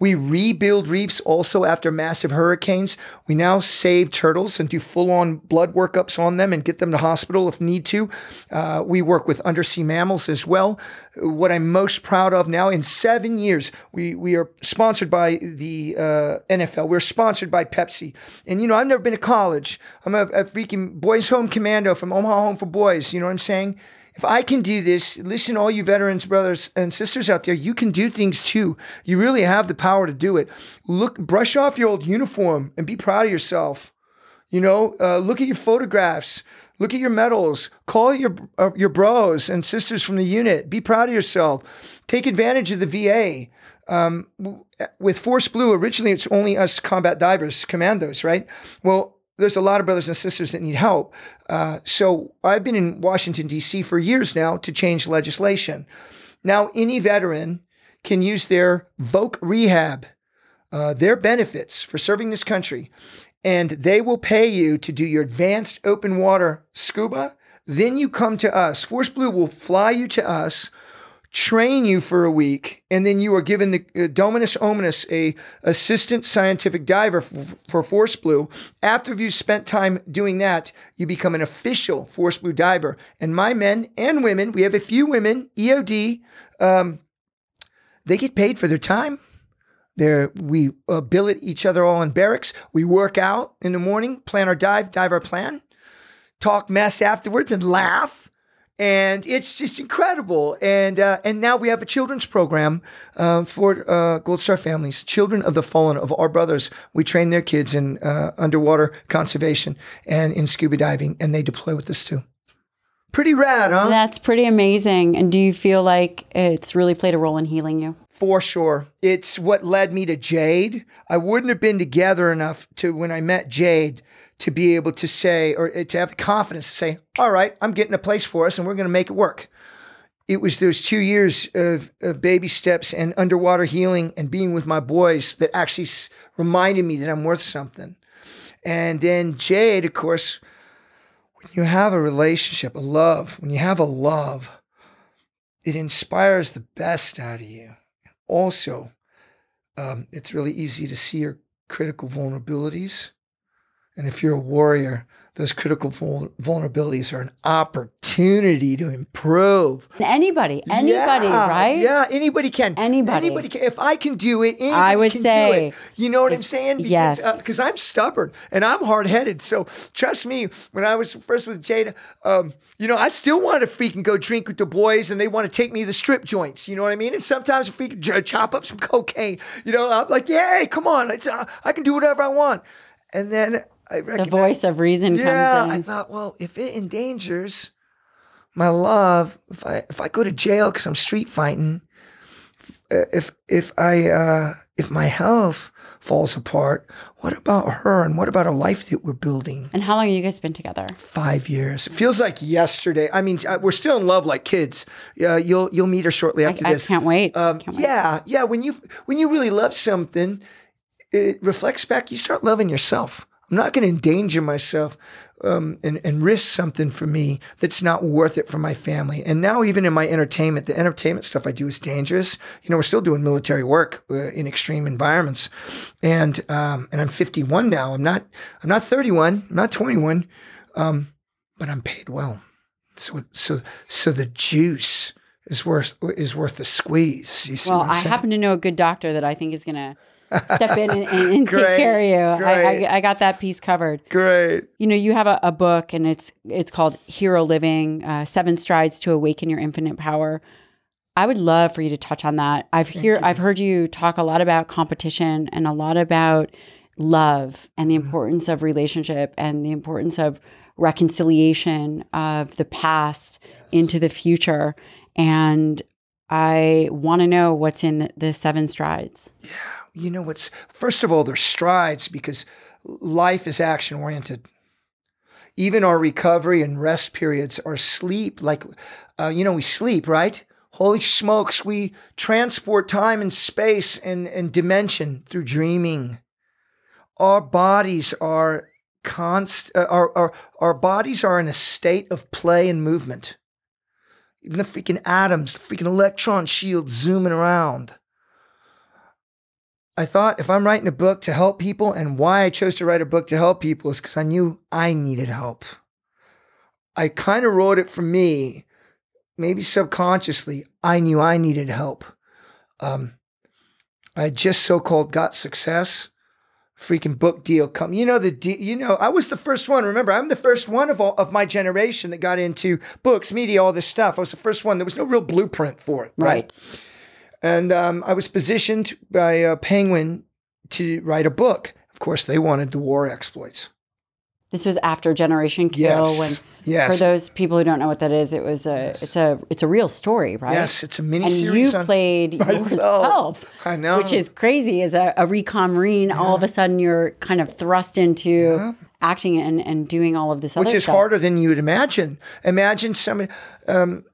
we rebuild reefs also after massive hurricanes. We now save turtles and do full on blood workups on them and get them to hospital if need to. Uh, we work with undersea mammals as well. What I'm most proud of now in seven years, we, we are sponsored by the uh, NFL. We're sponsored by Pepsi. And, you know, I've never been to college. I'm a, a freaking boys' home commando from Omaha Home for Boys. You know what I'm saying? If I can do this, listen, all you veterans, brothers and sisters out there, you can do things too. You really have the power to do it. Look, brush off your old uniform and be proud of yourself. You know, uh, look at your photographs, look at your medals, call your uh, your bros and sisters from the unit. Be proud of yourself. Take advantage of the VA. Um, with Force Blue, originally it's only us combat divers, commandos, right? Well, there's a lot of brothers and sisters that need help. Uh, so I've been in Washington, D.C. for years now to change legislation. Now, any veteran can use their VOC rehab, uh, their benefits for serving this country, and they will pay you to do your advanced open water scuba. Then you come to us. Force Blue will fly you to us train you for a week, and then you are given the uh, Dominus Ominous, a assistant scientific diver f- for Force Blue. After you've spent time doing that, you become an official Force Blue diver. And my men and women, we have a few women, EOD, um, they get paid for their time. There, we uh, billet each other all in barracks. We work out in the morning, plan our dive, dive our plan, talk mess afterwards, and laugh and it's just incredible. And uh, and now we have a children's program uh, for uh, Gold Star families, children of the fallen of our brothers. We train their kids in uh, underwater conservation and in scuba diving, and they deploy with us too. Pretty rad, huh? That's pretty amazing. And do you feel like it's really played a role in healing you? For sure. It's what led me to Jade. I wouldn't have been together enough to when I met Jade to be able to say or eh, to have the confidence to say, all right, I'm getting a place for us and we're going to make it work. it was those two years of, of baby steps and underwater healing and being with my boys that actually reminded me that I'm worth something. And then Jade, of course, when you have a relationship, a love, when you have a love, it inspires the best out of you. Also, um, it's really easy to see your critical vulnerabilities. And if you're a warrior, those critical vul- vulnerabilities are an opportunity to improve. Anybody, anybody, Yeah, right? Yeah, anybody can. Anybody. Anybody can. If I can do it, anybody I would can say, do it. You know what I'm saying? Because, yes. Because I'm stubborn and I'm hard headed. So trust me, when I was first with Jada, um, you know, I still wanted to freaking go drink with the boys and they want to take me to the strip joints. You know what I mean? And sometimes if we could j- chop up some cocaine, you know, I'm like, yay, come on. Uh, I can do whatever I want. And then I The voice of reason yeah, comes in. I thought, well, if it endangers my love, if I if I go to jail because I'm street fighting, uh, if if I uh, if my health falls apart, what about her and what about a life that we're building? and how long have you guys been together? Five years. It feels like yesterday. I mean, uh, we're still in love like kids. Yeah, you'll you'll meet her shortly I, after I this. can't wait. Um, Can't wait. yeah, yeah. When you when you really love something, it reflects back. You start loving yourself. I'm not going to endanger myself um, and and risk something for me that's not worth it for my family. And now, even in my entertainment, the entertainment stuff I do is dangerous. You know, we're still doing military work uh, in extreme environments, and um, and I'm 51 now. I'm not I'm not 31. I'm not 21, um, but I'm paid well. So so so the juice is worth is worth the squeeze. You see Well, I happen to know a good doctor that I think is going to step in and, and, and take care of you. I. I, I got that piece covered. Great. You know, you have a, a book, and it's it's called Hero Living: uh, Seven Strides to Awaken Your Infinite Power. I would love for you to touch on that. I've hear I've heard you talk a lot about competition and a lot about love and the Mm-hmm. importance of relationship and the importance of reconciliation of the past into the future. And I want to know what's in the, the seven strides. You know what's first of all, there's strides because life is action oriented. Even our recovery and rest periods are sleep. Like, uh, you know, we sleep, right? Holy smokes, we transport time and space and, and dimension through dreaming. Our bodies are const, uh, our, our, our bodies are in a state of play and movement. Even the freaking atoms, the freaking electron shield zooming around. I thought if I'm writing a book to help people, and why I chose to write a book to help people is because I knew I needed help. I kind of wrote it for me, maybe subconsciously. I knew I needed help. Um, I just so called got success. Freaking book deal come. You know the de- you know I was the first one. Remember, I'm the first one of all of my generation that got into books, media, all this stuff. I was the first one. There was no real blueprint for it, right? And um, I was positioned by uh, Penguin to write a book. Of course, they wanted the war exploits. This was after Generation Kill Yes. when Yes. for those people who don't know what that is, it was a it's a it's a real story, right? Yes, it's a mini and series. you on played myself. yourself. I know. Which is crazy as a, a recon marine. All of a sudden you're kind of thrust into acting and, and doing all of this other. which is stuff. harder than you would imagine. Imagine some, um,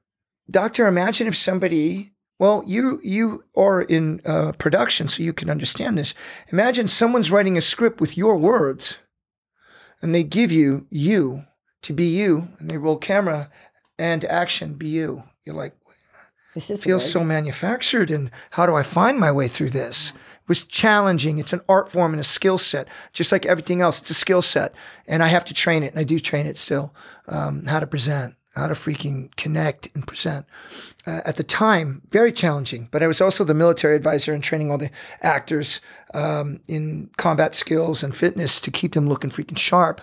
doctor. Imagine if somebody. Well, you you are in uh, production, so you can understand this. Imagine someone's writing a script with your words, and they give you you to be you, and they roll camera and action be you. You're like, This is feels weird. so manufactured and how do I find my way through this? It was challenging. It's an art form and a skill set, just like everything else. It's a skill set, and I have to train it, and I do train it still. Um, how to present, how to freaking connect and present. Uh, at the time, very challenging. But I was also the military advisor and training all the actors um, in combat skills and fitness to keep them looking freaking sharp.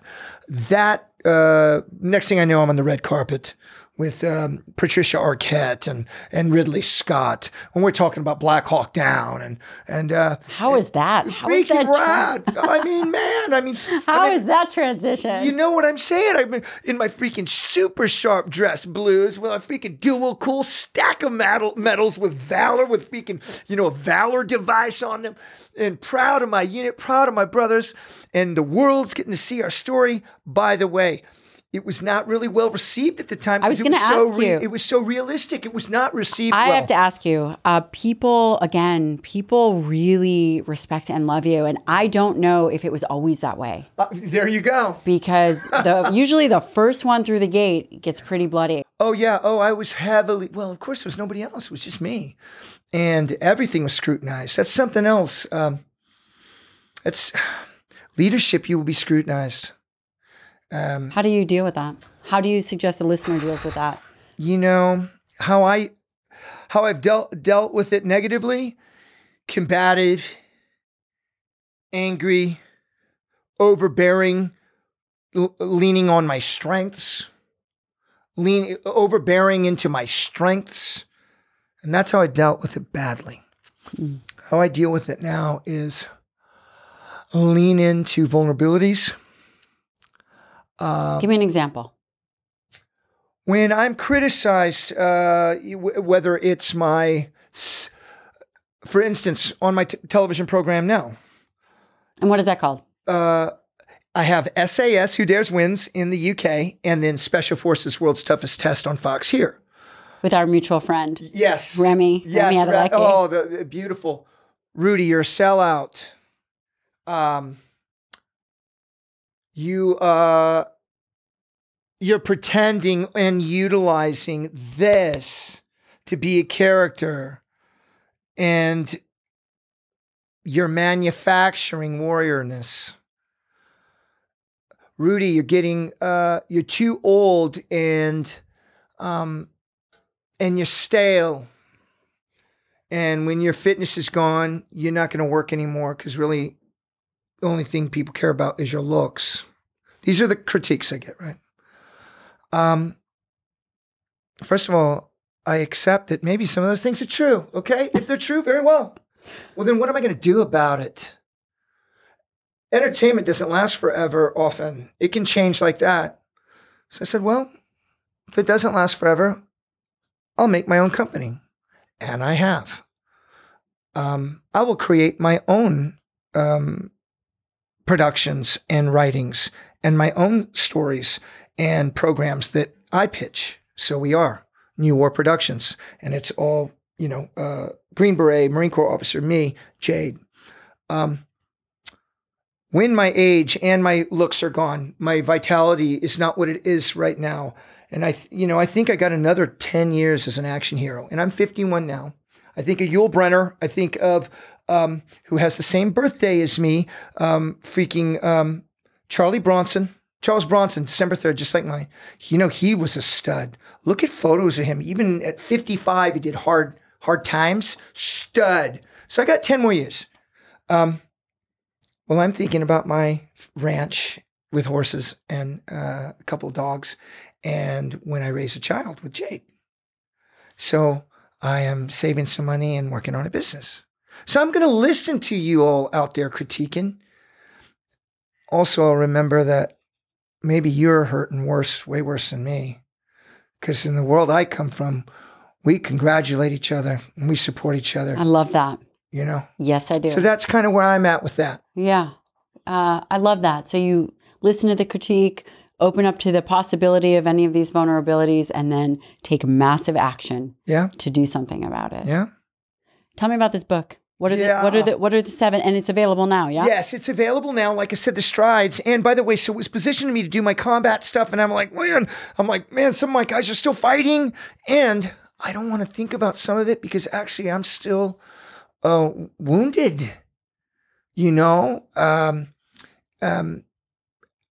That uh, next thing I know, I'm on the red carpet with um, Patricia Arquette and and Ridley Scott when we're talking about Black Hawk Down and and uh, How is that? How is that? freaking rad. I mean, man, I mean, How I is that transition? you know what I'm saying? I'm in my freaking super sharp dress blues with a freaking dual cool stack of medal, medals with Valor, with freaking, you know, a Valor device on them. And proud of my unit, proud of my brothers. And the world's getting to see our story. By the way, it was not really well received at the time. I was 'cause it gonna so ask you. It was so realistic. It was not received I well. have to ask you, uh, people, again, people really respect and love you. And I don't know if it was always that way Uh, there you go. because the usually the first one through the gate gets pretty bloody. Oh yeah. Oh, I was heavily. Well, of course, there was nobody else. It was just me, and everything was scrutinized. That's something else. Um, it's leadership. You will be scrutinized. Um, How do you deal with that? How do you suggest the listener deals with that? you know how I how I've dealt dealt with it negatively, combative, angry, overbearing, l- leaning on my strengths, lean overbearing into my strengths, and that's how I dealt with it badly. Mm. How I deal with it now is lean into vulnerabilities. Uh, Give me an example. when I'm criticized, uh, w- whether it's my, s- for instance, on my t- television program now, And what is that called? uh, I have SAS Who Dares Wins in the UK, and then Special Forces World's Toughest Test on Fox here. With our mutual friend, Yes, Remy. yes, Remy oh, the, the beautiful Rudy, you're a sellout. Um, you uh, you're pretending and utilizing this to be a character, and you're manufacturing warriorness. Rudy, you're getting uh, you're too old and um, and you're stale. And when your fitness is gone, you're not going to work anymore because really the only thing people care about is your looks. These are the critiques I get, right? Um, first of all, I accept that maybe some of those things are true. Okay. If they're true, very well. Well, then what am I going to do about it? Entertainment doesn't last forever often, it can change like that. So I said, well, if it doesn't last forever, I'll make my own company. And I have. Um, I will create my own um, productions and writings and my own stories and programs that I pitch. So we are New War Productions, and it's all you know, uh, Green Beret, Marine Corps officer, me, Jade. Um, when my age and my looks are gone, my vitality is not what it is right now. And I, you know, I think I got another 10 years as an action hero, and I'm 51 now. I think of Yul Brynner. I think of um, who has the same birthday as me, um, freaking um, Charlie Bronson. Charles Bronson, December 3rd, just like mine. You know, he was a stud. Look at photos of him. Even at 55, he did hard, hard times. Stud. So I got 10 more years. Um, well, I'm thinking about my ranch with horses and uh, a couple of dogs, and when I raise a child with Jade. So I am saving some money and working on a business. So I'm going to listen to you all out there critiquing. Also, I'll remember that maybe you're hurting worse, way worse than me. Because in the world I come from, we congratulate each other and we support each other, I love that. you know? Yes, I do. So that's kind of where I'm at with that. Yeah. Uh, I love that. So you listen to the critique, open up to the possibility of any of these vulnerabilities, and then take massive action Yeah. to do something about it. Yeah. Tell me about this book. What are the what are the what are the seven? And it's available now. Yeah. Yes, it's available now. Like I said, the strides. And by the way, so it was positioning me to do my combat stuff. And I'm like, man, I'm like, man, some of my guys are still fighting. And I don't want to think about some of it because actually I'm still uh, wounded. You know, um, um,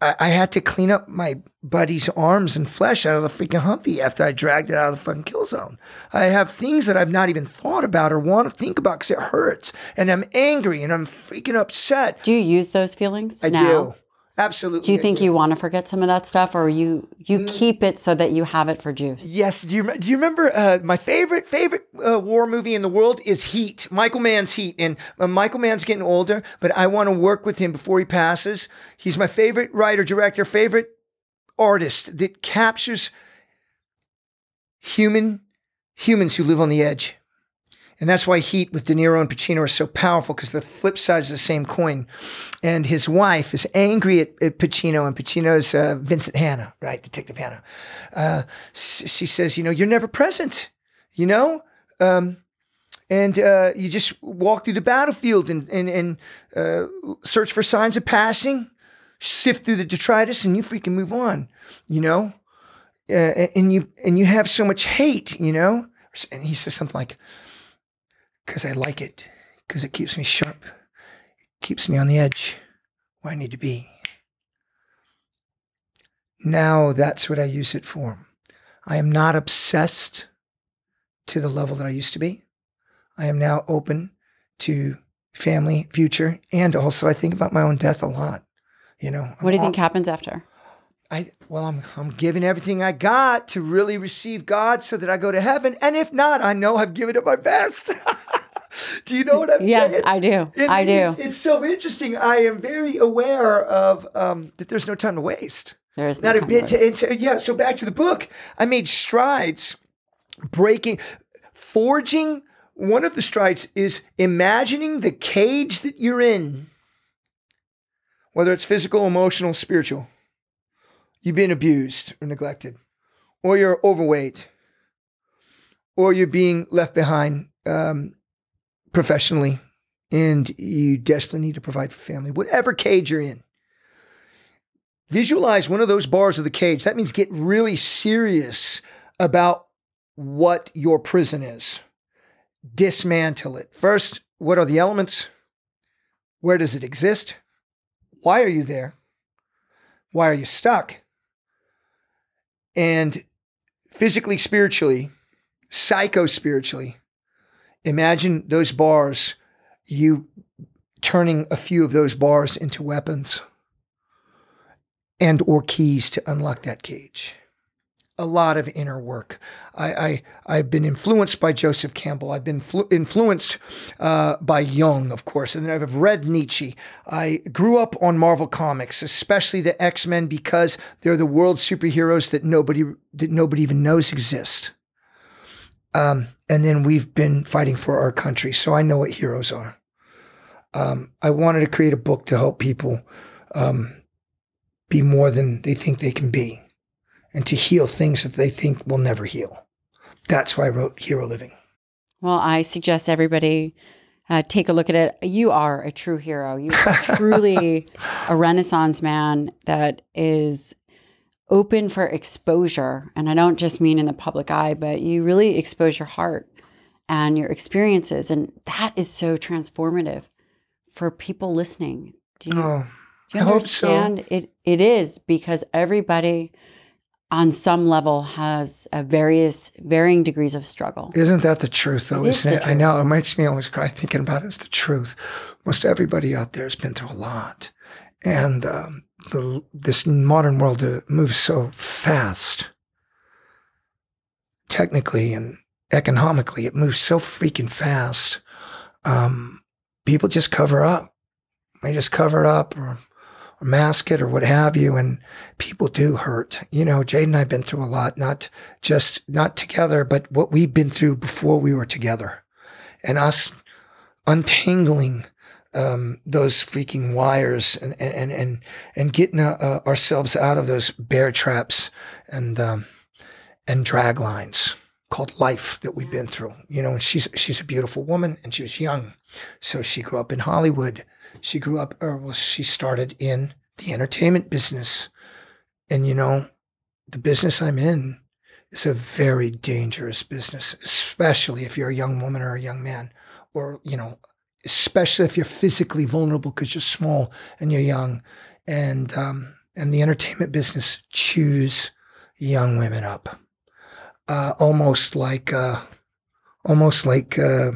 I, I had to clean up my buddy's arms and flesh out of the freaking Humvee after I dragged it out of the fucking kill zone. I have things that I've not even thought about or want to think about because it hurts, and I'm angry and I'm freaking upset. Do you use those feelings? I now? do, absolutely. Do you think you want to forget some of that stuff, or you you Mm. keep it so that you have it for juice? Yes. Do you do you remember uh, my favorite favorite uh, war movie in the world is Heat, Michael Mann's Heat, and uh, Michael Mann's getting older, but I want to work with him before he passes. He's my favorite writer, director, favorite artist that captures human humans who live on the edge, And that's why Heat with De Niro and Pacino are so powerful because the flip side is the same coin. And his wife is angry at, at Pacino, and Pacino's uh, Vincent Hanna, right? Detective Hanna. Uh, she says, You know, you're never present, you know? Um, and uh, you just walk through the battlefield and, and, and uh, search for signs of passing, sift through the detritus, and you freaking move on, you know? Uh, and you and you have so much hate, you know. And he says something like, "Because I like it, because it keeps me sharp, it keeps me on the edge where I need to be." Now that's what I use it for. I am not obsessed to the level that I used to be. I am now open to family, future, and also I think about my own death a lot. You know, what do you think happens after? I well, I'm I'm giving everything I got to really receive God so that I go to heaven. And if not, I know I've given it my best. do you know what I'm yeah, saying? Yeah, I do. I do. It's, it's, so interesting. I am very aware of um, that. There's no time to waste. There is no not a bit. To, to, yeah. So back to the book. I made strides, breaking, forging. One of the strides is imagining the cage that you're in, whether it's physical, emotional, spiritual you've been abused or neglected, or you're overweight, or you're being left behind um, professionally, and you desperately need to provide for family, whatever cage you're in. Visualize one of those bars of the cage. That means get really serious about what your prison is. Dismantle it. First, what are the elements? Where does it exist? Why are you there? Why are you stuck? And physically, spiritually, psycho spiritually, imagine those bars, you turning a few of those bars into weapons and or keys to unlock that cage a lot of inner work. I, I have been influenced by Joseph Campbell. I've been flu- influenced uh, by Jung, of course, and I've read Nietzsche. I grew up on Marvel comics, especially the X Men, because they're the world superheroes that nobody that nobody even knows exist. Um, and then we've been fighting for our country, so I know what heroes are. Um, I wanted to create a book to help people um, be more than they think they can be and to heal things that they think will never heal. That's why I wrote Hero Living. Well, I suggest everybody uh, take a look at it. You are a true hero. You are truly a Renaissance man that is open for exposure. And I don't just mean in the public eye, but you really expose your heart and your experiences. And that is so transformative for people listening. Do you, oh, do you understand? So. It, it is because everybody on some level has a various varying degrees of struggle. Isn't that the truth though, it isn't is it? I know it makes me always cry thinking about it. It's the truth. Most everybody out there has been through a lot. And um, the, this modern world uh, moves so fast. Technically and economically, it moves so freaking fast. Um, people just cover up. They just cover it up or or mask it or what have you. And people do hurt. You know, Jade and I have been through a lot, not just not together, but what we've been through before we were together. And us untangling um, those freaking wires and and and and getting uh, uh, ourselves out of those bear traps and um, and drag lines called life that we've been through. You know, and she's she's a beautiful woman and she was young, so she grew up in Hollywood she grew up, or well, she started in the entertainment business. And, you know, the business I'm in is a very dangerous business, especially if you're a young woman or a young man, or, you know, especially if you're physically vulnerable because you're small and you're young. And, um, and the entertainment business chews young women up, uh, almost like, uh, almost like uh,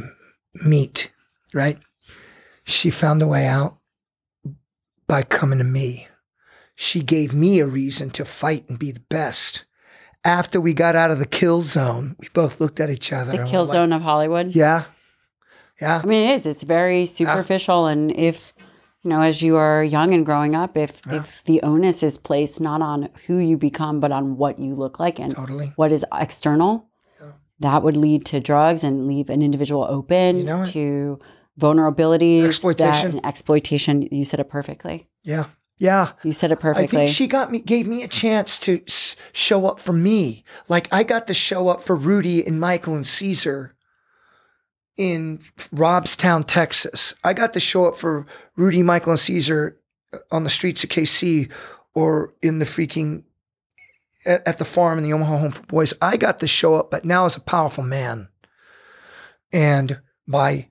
meat, right? She found a way out by coming to me. She gave me a reason to fight and be the best. After we got out of the kill zone, we both looked at each other. The kill zone of Hollywood? Yeah. Yeah. I mean, it is. It's very superficial. Yeah. And if, you know, as you are young and growing up, if yeah. if the onus is placed not on who you become, but on what you look like and totally. what is external, that would lead to drugs and leave an individual open You know to vulnerabilities, that- Exploitation. and exploitation. You said it perfectly. Yeah. Yeah. You said it perfectly. I think she got me, gave me a chance to s- show up for me. Like I got to show up for Rudy and Michael and Caesar in Robstown, Texas. I got to show up for Rudy, Michael, and Caesar uh, on the streets of KC or in the freaking at, at the farm in the Omaha Home for Boys. I got to show up, but now as a powerful man. And by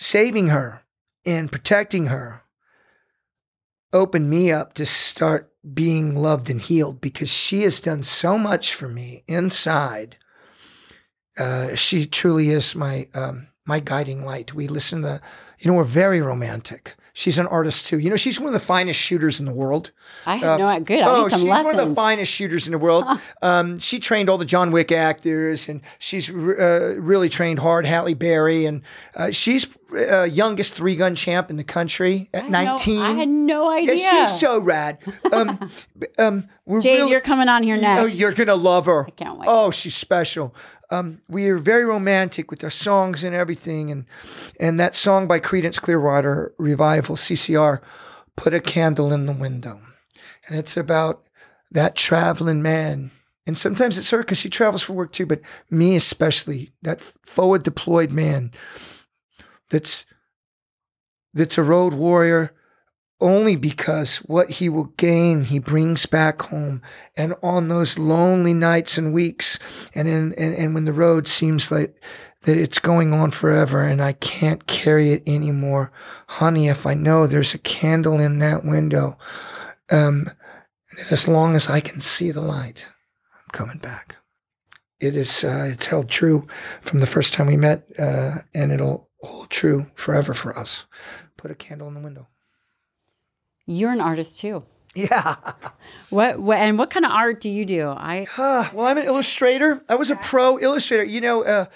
saving her and protecting her, opened me up to start being loved and healed because she has done so much for me inside. Uh, she truly is my um, my guiding light. We listen to, you know, we're very romantic. She's an artist too. You know, she's one of the finest shooters in the world. I have no good. I oh, she's lessons. one of the finest shooters in the world. um, she trained all the John Wick actors, and she's uh, really trained hard. Halle Berry, and uh, she's uh, youngest three gun champ in the country at I nineteen. I had no idea. Yeah, she's so rad. Um, um, we're Jade, really- you're coming on here next. Oh, you're gonna love her. I can't wait. Oh, she's special. Um, we are very romantic with our songs and everything, and and that song by Creedence Clearwater Revival (CCR), "Put a Candle in the Window," and it's about that traveling man. And sometimes it's her because she travels for work too, but me especially, that forward deployed man that's that's a road warrior only because what he will gain he brings back home. And on those lonely nights and weeks and in and, and when the road seems like that it's going on forever and I can't carry it anymore. Honey if I know there's a candle in that window um as long as I can see the light I'm coming back. It is uh, it's held true from the first time we met uh, and it'll hold true forever for us. Put a candle in the window You're an artist too. yeah What, what and what kind of art do you do? I Ah, well, I'm an illustrator. I was a pro illustrator. You know, uh,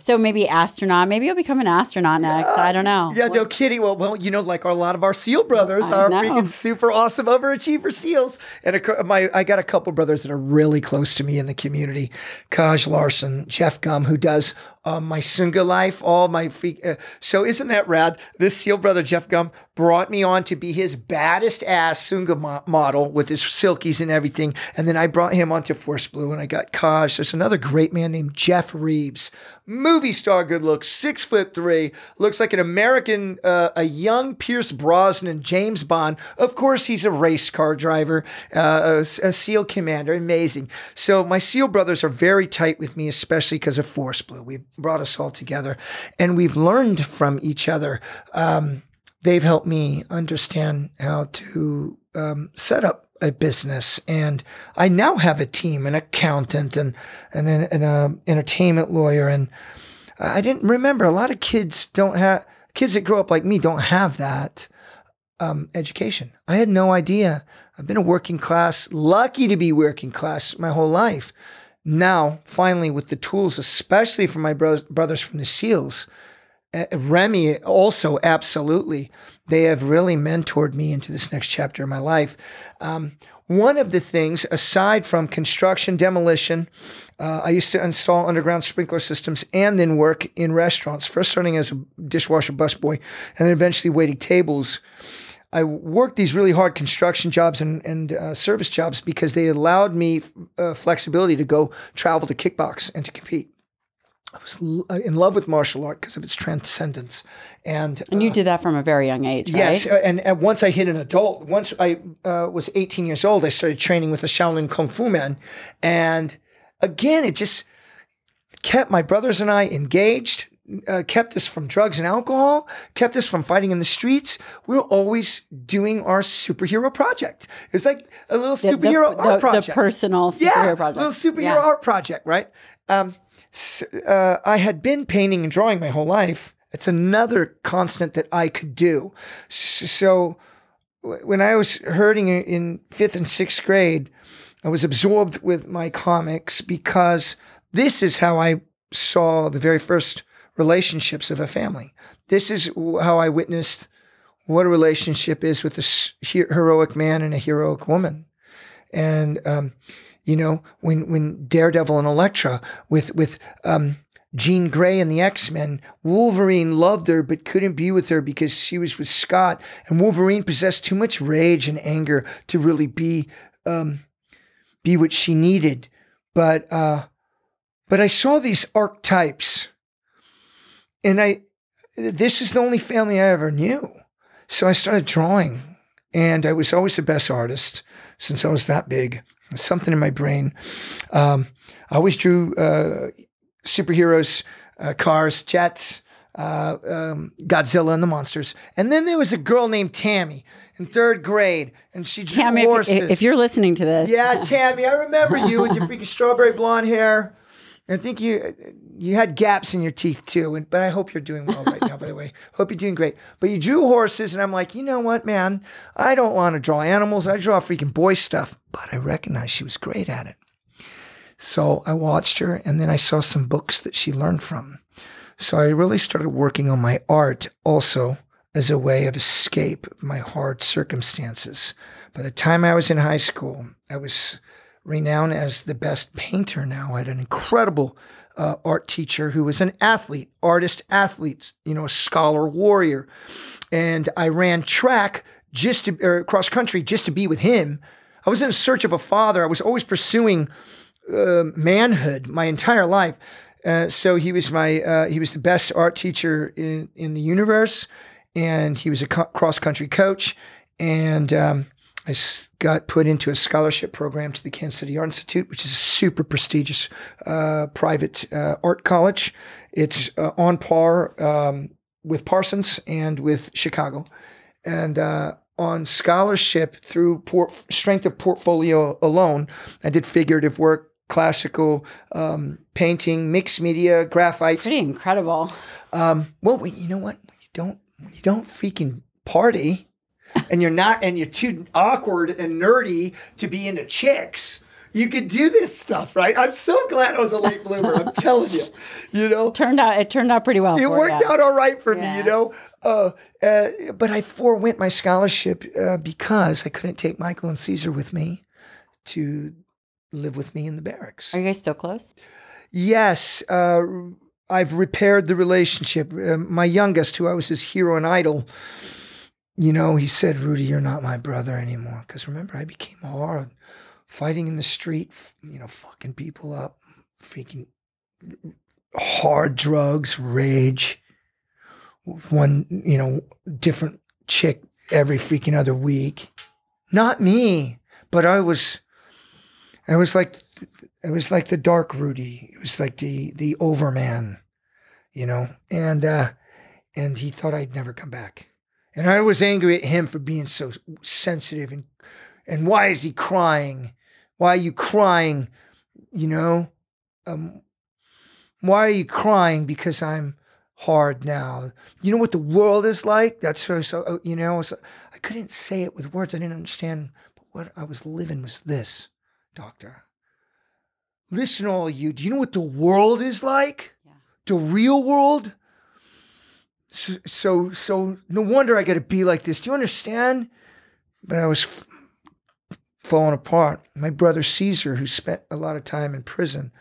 so maybe astronaut. Maybe you'll become an astronaut next. I don't know. yeah, no kidding. Well, well, you know, like a lot of our SEAL brothers I are know. freaking super awesome overachiever SEALs. And a, my, I got a couple brothers that are really close to me in the community. Kaj Larsen, Jeff Gum, who does uh, my Sunga life, all my freak. Uh, so isn't that rad? This SEAL brother, Jeff Gum, brought me on to be his baddest ass Sunga mo- model with his silkies and everything. And then I brought him onto Force Blue and I got Kaj. There's another great man named Jeff Reeves, movie star, good looks, six foot three, looks like an American, uh, a young Pierce Brosnan, James Bond. Of course, he's a race car driver, uh, a, a SEAL commander, amazing. So my SEAL brothers are very tight with me, especially because of Force Blue. We brought us all together, and we've learned from each other. Um, they've helped me understand how to um, set up a business and I now have a team, an accountant and, and an, an uh, entertainment lawyer. And I didn't remember a lot of kids don't have, kids that grow up like me don't have that um, education. I had no idea. I've been a working class, lucky to be working class my whole life. Now, finally, with the tools, especially for my bros- brothers from the SEALs, Remy also absolutely. They have really mentored me into this next chapter of my life. Um, one of the things, aside from construction, demolition, uh, I used to install underground sprinkler systems and then work in restaurants. First, starting as a dishwasher busboy, and then eventually waiting tables. I worked these really hard construction jobs and, and uh, service jobs because they allowed me uh, flexibility to go travel to kickbox and to compete. I was l- uh, in love with martial art because of its transcendence. And, And you did that from a very young age, yes, right? uh, and, and once I hit an adult, once I uh, was 18 years old, I started training with the Shaolin Kung Fu man. And again, it just kept my brothers and I engaged, uh, kept us from drugs and alcohol, kept us from fighting in the streets. We were always doing our superhero project. It's like a little The- the- superhero the, art the project personal superhero yeah, project. little superhero Yeah. art project, right? Um, uh, I had been painting and drawing my whole life. It's another constant that I could do. So when I was hurting in- fifth and sixth grade, I was absorbed with my comics because this is how I saw the very first relationships of a family. This is how I witnessed what a relationship is with a heroic man and a heroic woman. And um, You know, when when Daredevil and Elektra with with um, Jean Grey and the X Men, Wolverine loved her but couldn't be with her because she was with Scott, and Wolverine possessed too much rage and anger to really be um, be what she needed. But uh, but I saw these archetypes, and I this is the only family I ever knew. So I started drawing, and I was always the best artist since I was that big. Something in my brain. Um, I always drew uh, superheroes, uh, cars, jets, uh, um, Godzilla and the monsters. And then there was a girl named Tammy in third grade, and she drew Tammy, horses. if, if you're listening to this, yeah, Tammy, I remember you with your freaking strawberry blonde hair. I think you you had gaps in your teeth too, and, but I hope you're doing well right now. By the way, hope you're doing great. But you drew horses, and I'm like, you know what, man? I don't want to draw animals. I draw freaking boy stuff. But I recognized she was great at it. So I watched her, and then I saw some books that she learned from. So I really started working on my art also as a way of escape my hard circumstances. By the time I was in high school, I was renowned as the best painter now. I had an incredible uh, art teacher who was an athlete, artist athlete, you know, a scholar warrior. And I ran track just to, or cross country just to be with him. I was in search of a father. I was always pursuing uh, manhood my entire life. Uh, so he was my uh, he was the best art teacher in in the universe, and he was a co- cross country coach. And um, I got put into a scholarship program to the Kansas City Art Institute, which is a super prestigious uh, private uh, art college. It's uh, on par um, with Parsons and with Chicago, and uh, on scholarship through port- strength of portfolio alone, I did figurative work, classical um, painting, mixed media, graphite. pretty incredible. Um, well, you know what? When you don't, when you don't freaking party, and you're not, and you're too awkward and nerdy to be into chicks. You could do this stuff, right? I'm so glad I was a late bloomer. I'm telling you, you know, Turned out it turned out pretty well. it worked ya. out all right for me, you know. Uh, uh, but I forewent my scholarship uh, because I couldn't take Michael and Caesar with me to live with me in the barracks. Are you guys still close? Yes, uh, I've repaired the relationship. Uh, my youngest, who I was his hero and idol, you know, he said, Rudy, you're not my brother anymore. Because remember, I became hard, fighting in the street, you know, fucking people up, freaking hard drugs, rage. One, you know, different chick every freaking other week. Not me, but I was, I was like, it was like the dark Rudy. It was like the the overman, you know. And uh and he thought I'd never come back. And I was angry at him for being so sensitive and and why is he crying? Why are you crying? You know? Um why are you crying because I'm hard now? You know what the world is like? That's so, so you know, so I couldn't say it with words. I didn't understand. But what I was living was this, doctor. Listen, all of you. Do you know what the world is like? Yeah. The real world. So, so, no wonder I got to be like this. Do you understand? But I was falling apart. My brother Caesar, who spent a lot of time in prison,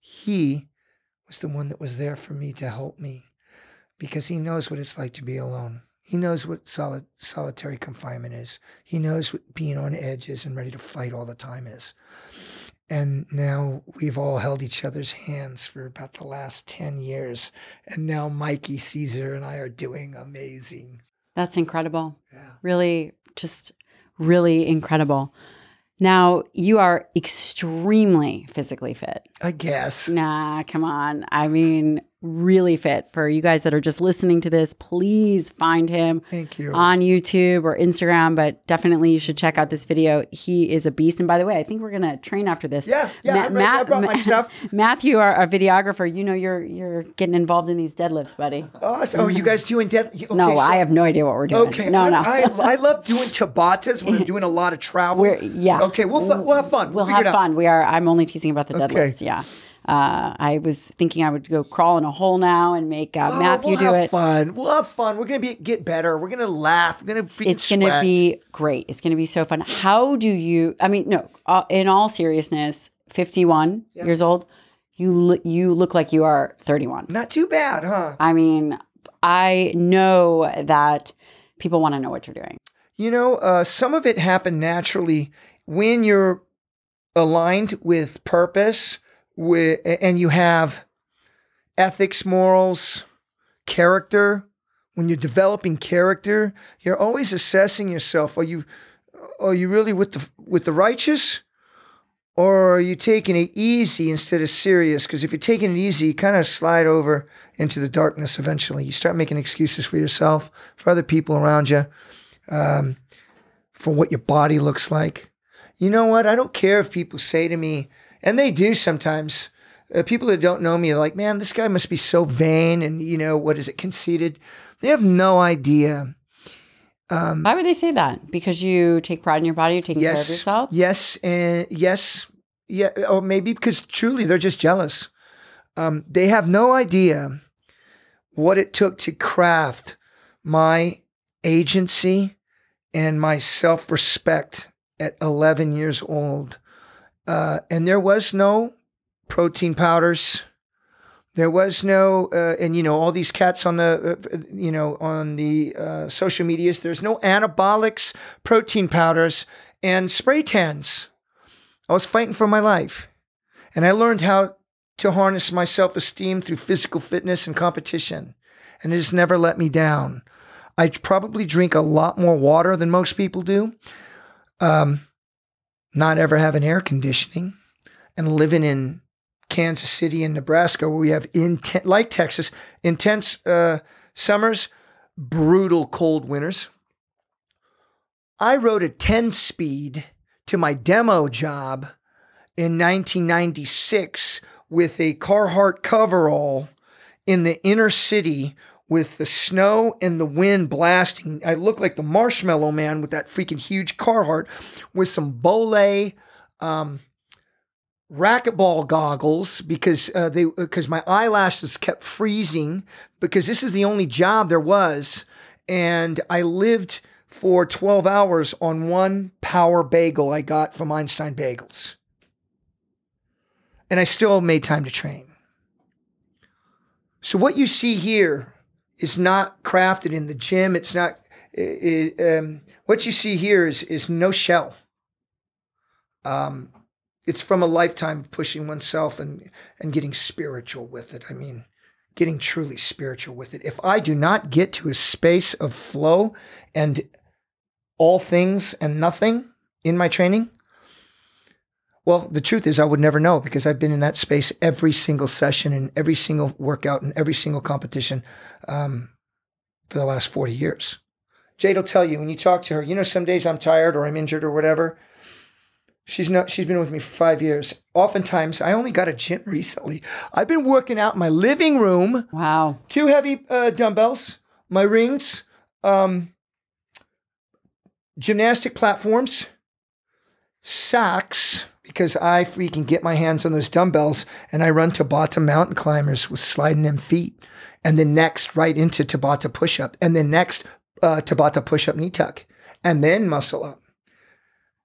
he was the one that was there for me to help me because he knows what it's like to be alone. He knows what solid, solitary confinement is. He knows what being on edge is and ready to fight all the time is. And now we've all held each other's hands for about the last 10 years. And now Mikey, Caesar, and I are doing amazing. That's incredible. Yeah. Really, just really incredible. Now, you are extremely physically fit. I guess. Nah, come on. I mean, really fit. For you guys that are just listening to this, please find him Thank you. on YouTube or Instagram, but definitely you should check out this video. He is a beast. And by the way, I think we're gonna train after this. yeah, yeah. I, brought- I brought my stuff. Matthew, our, our videographer, you know you're you're getting involved in these deadlifts, buddy. Awesome. Oh, you guys doing death? Okay, no, so- I have no idea what we're doing. Okay. no, I, no. I, I love doing Tabatas when I'm doing a lot of travel. We're yeah. Okay, we'll we'll have fun. We'll figure have fun. We are. I'm only teasing about the Okay. deadlifts. Yeah. Uh, I was thinking I would go crawl in a hole now and make uh, Oh, Matthew we'll do have it. fun. We'll have fun. We're gonna be get better. We're gonna laugh. We're gonna freaking It's going to be great. It's going to be so fun. How do you? I mean, no. Uh, in all seriousness, fifty-one years old, you lo- you look like you are thirty-one. not too bad, huh? I mean, I know that people want to know what you're doing. You know, uh, some of it happened naturally when you're aligned with purpose, with, and you have ethics, morals, character. When you're developing character, you're always assessing yourself. Are you, are you really with the with the righteous, or are you taking it easy instead of serious? Because if you're taking it easy, you kind of slide over into the darkness. Eventually, you start making excuses for yourself, for other people around you um, for what your body looks like. You know what? I don't care if people say to me, and they do sometimes. Uh, people that don't know me are like, man, this guy must be so vain and, you know, what is it, conceited? They have no idea. Um, Why would they say that? Because you take pride in your body, you're taking care of yourself. Yes. And yes. Yeah. Or maybe because truly they're just jealous. Um, they have no idea what it took to craft my agency and my self respect at 11 years old. Uh, and there was no protein powders. There was no, uh, and you know, all these cats on the, uh, you know, on the uh, social medias, there's no anabolics, protein powders, and spray tans. I was fighting for my life. And I learned how to harness my self esteem through physical fitness and competition. And it has never let me down. I probably drink a lot more water than most people do. Um, not ever having air conditioning and living in Kansas City and Nebraska, where we have intense, like Texas, intense uh, summers, brutal cold winters. I rode a 10 speed to my demo job in 1996 with a Carhartt coverall in the inner city with the snow and the wind blasting. I looked like the marshmallow man with that freaking huge Carhartt with some Bollé um, racquetball goggles because uh, they because my eyelashes kept freezing because this is the only job there was, and I lived for 12 hours on one power bagel I got from Einstein Bagels. And I still made time to train. So what you see here is not crafted in the gym. It's not. It, um, what you see here is is no shell. Um, it's from a lifetime of pushing oneself and and getting spiritual with it. I mean, getting truly spiritual with it. If I do not get to a space of flow and all things and nothing in my training, well, the truth is I would never know because I've been in that space every single session and every single workout and every single competition um, for the last 40 years. Jade will tell you when you talk to her, you know, some days I'm tired or I'm injured or whatever. She's not, she's been with me for five years. Oftentimes, I only got a gym recently. I've been working out in my living room, Wow. two heavy uh, dumbbells, my rings, um, gymnastic platforms, socks, because I freaking get my hands on those dumbbells and I run Tabata mountain climbers with sliding them feet. And then next, right into Tabata push up. And then next, uh, Tabata push up knee tuck. And then muscle up.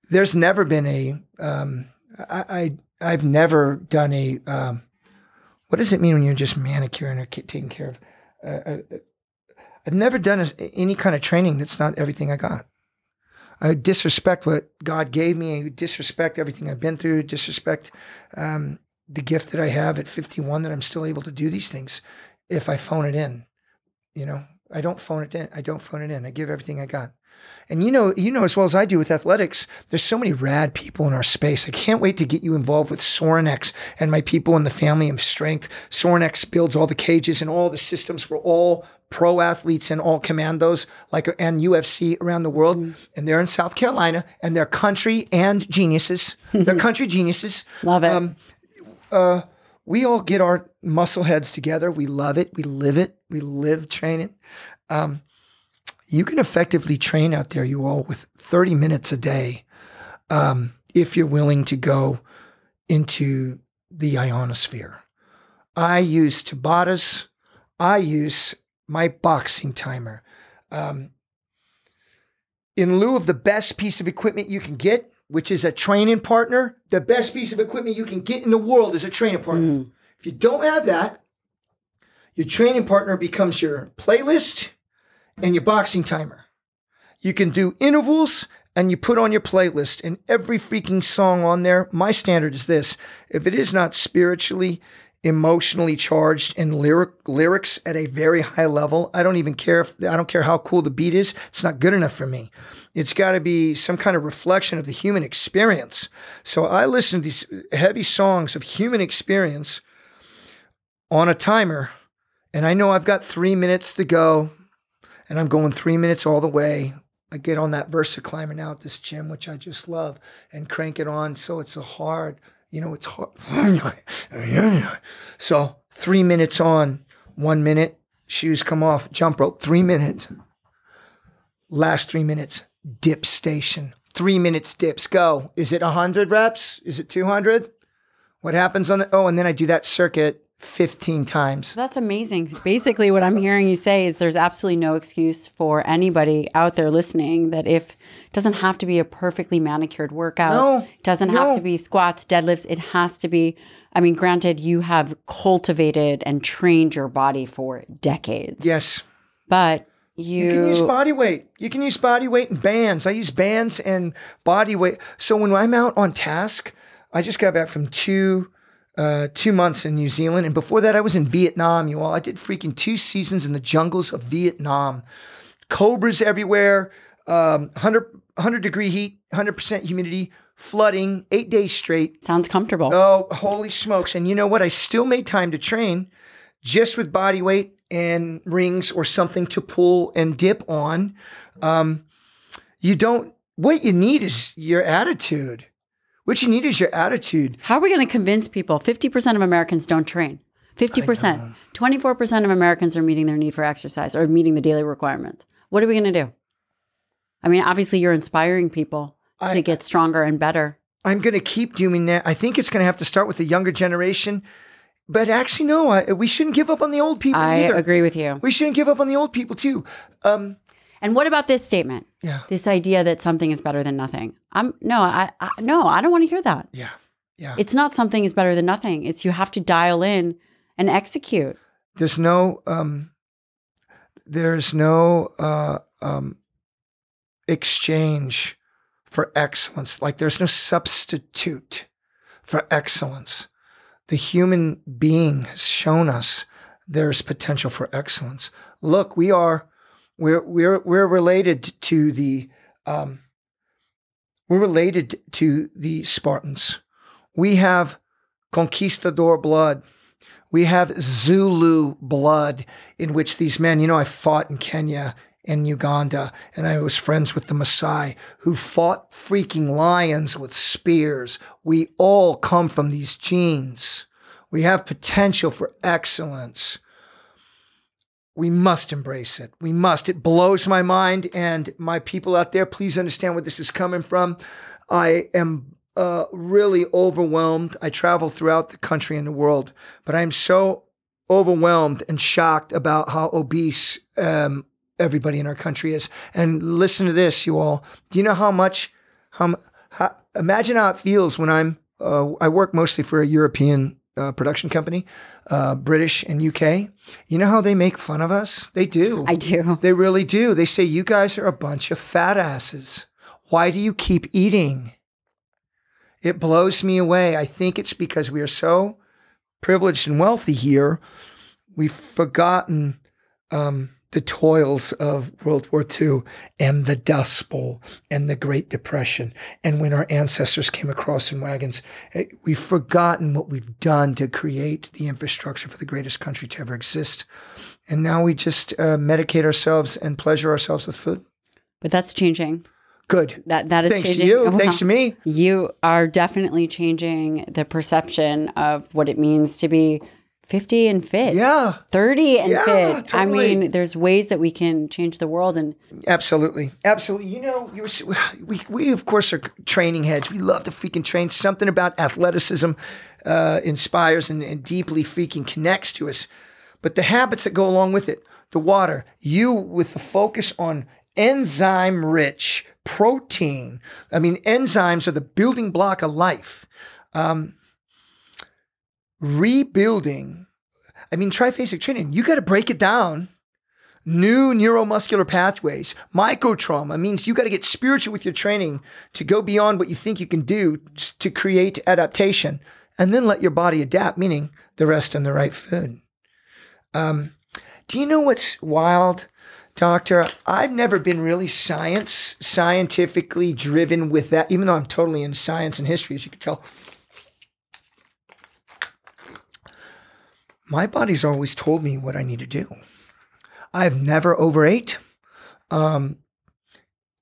There's never been a, um, I, I, I've never done a, um, what does it mean when you're just manicuring or taking care of? Uh, uh, I've never done any kind of training that's not everything I got. I disrespect what God gave me. I disrespect everything I've been through. Disrespect um, the gift that I have at 51 that I'm still able to do these things. If I phone it in, you know, I don't phone it in. I don't phone it in. I give everything I got. And you know, you know as well as I do with athletics, there's so many rad people in our space. I can't wait to get you involved with Sorinex and my people in the family of strength. Sorinex builds all the cages and all the systems for all pro athletes and all commandos, like and UFC around the world. And they're in South Carolina, and they're country and geniuses. they're country geniuses. Love it. Um, uh, we all get our muscle heads together. We love it. We live it. We live training. Um, you can effectively train out there, you all, with 30 minutes a day um, if you're willing to go into the ionosphere. I use Tabatas. I use my boxing timer. Um, in lieu of the best piece of equipment you can get, which is a training partner, the best piece of equipment you can get in the world is a training partner. Mm. If you don't have that, your training partner becomes your playlist and your boxing timer. You can do intervals and you put on your playlist and every freaking song on there. My standard is this if it is not spiritually, emotionally charged and lyric lyrics at a very high level, I don't even care if I don't care how cool the beat is, it's not good enough for me. It's got to be some kind of reflection of the human experience. So I listen to these heavy songs of human experience on a timer, and I know I've got three minutes to go, and I'm going three minutes all the way. I get on that Versa climber now at this gym, which I just love, and crank it on so it's a hard, you know, it's hard. so three minutes on, one minute, shoes come off, jump rope, three minutes. Last three minutes, dip station. Three minutes dips, go. Is it 100 reps? Is it 200? What happens on the, oh, and then I do that circuit 15 times. That's amazing. Basically, what I'm hearing you say is there's absolutely no excuse for anybody out there listening that if doesn't have to be a perfectly manicured workout, No, it doesn't no. have to be squats, deadlifts. It has to be. I mean, granted, you have cultivated and trained your body for decades, Yes. but you, You can use body weight. You can use body weight and bands. I use bands and body weight. So when I'm out on task, I just got back from two uh, two months in New Zealand, and before that, I was in Vietnam. You all, I did freaking two seasons in the jungles of Vietnam. Cobras everywhere, um, 100, 100 degree heat, hundred percent humidity, flooding, eight days straight. sounds comfortable. Oh, holy smokes. And you know what? I still made time to train just with body weight and rings or something to pull and dip on. Um, you don't, what you need is your attitude. What you need is your attitude. How are we going to convince people? 50% of Americans don't train. 50%. 24% of Americans are meeting their need for exercise or meeting the daily requirements. What are we going to do? I mean, obviously, you're inspiring people to I- get stronger and better. I'm going to keep doing that. I think it's going to have to start with the younger generation. But actually, no, I, we shouldn't give up on the old people I either. agree with you. We shouldn't give up on the old people too. Um, And what about this statement? yeah, This idea that something is better than nothing. I'm no, I, I no, I don't want to hear that. yeah, yeah. It's not something is better than nothing. It's you have to dial in and execute. there's no um there's no uh um exchange for excellence. Like there's no substitute for excellence. The human being has shown us there's potential for excellence. Look we are we're we're we're related to the um we're related to the spartans. We have conquistador blood. We have Zulu blood in which these men, you know, I fought in Kenya and Uganda, and I was friends with the Maasai who fought freaking lions with spears. We all come from these genes. We have potential for excellence. We must embrace it. We must. It blows my mind. And my people out there, please understand where this is coming from. I am uh, really overwhelmed. I travel throughout the country and the world, but I'm so overwhelmed and shocked about how obese um, everybody in our country is. And listen to this, you all. Do you know how much? How, how imagine how it feels when I'm. Uh, I work mostly for a European uh, production company, uh, British and UK. You know how they make fun of us? They do. I do. They really do. They say, You guys are a bunch of fat asses. Why do you keep eating? It blows me away. I think it's because we are so privileged and wealthy here. We've forgotten um, the toils of World War II and the Dust Bowl and the Great Depression. And when our ancestors came across in wagons, eh, we've forgotten what we've done to create the infrastructure for the greatest country to ever exist. And now we just uh, medicate ourselves and pleasure ourselves with food. But that's changing. Good. That that is Thanks to changing. you. Wow. Thanks to me. You are definitely changing the perception of what it means to be 50 and fit. Yeah, 30 and Yeah, fit. totally. I mean, there's ways that we can change the world and absolutely. Absolutely. You know, you were, we, we, of course, are training heads. We love to freaking train. Something about athleticism uh, inspires and, and deeply freaking connects to us. But the habits that go along with it, the water, you with the focus on enzyme rich protein. I mean, enzymes are the building block of life. Um, rebuilding, I mean, triphasic training, you got to break it down. New neuromuscular pathways, micro trauma means you got to get spiritual with your training to go beyond what you think you can do to create adaptation and then let your body adapt, meaning the rest and the right food. Um, do you know what's wild? Doctor, I've never been really science, scientifically driven with that, even though I'm totally in science and history, as you can tell. My body's always told me what I need to do. I've never overate. Um,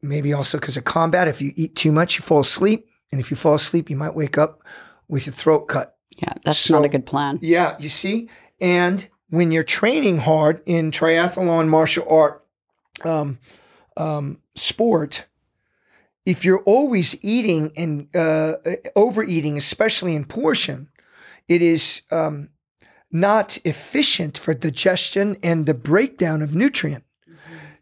maybe also because of combat. If you eat too much, you fall asleep. And if you fall asleep, you might wake up with your throat cut. Yeah, that's so, not a good plan. Yeah, you see? And when you're training hard in triathlon, martial art, um, um, sport, if you're always eating and uh, overeating, especially in portion, it is um, not efficient for digestion and the breakdown of nutrient.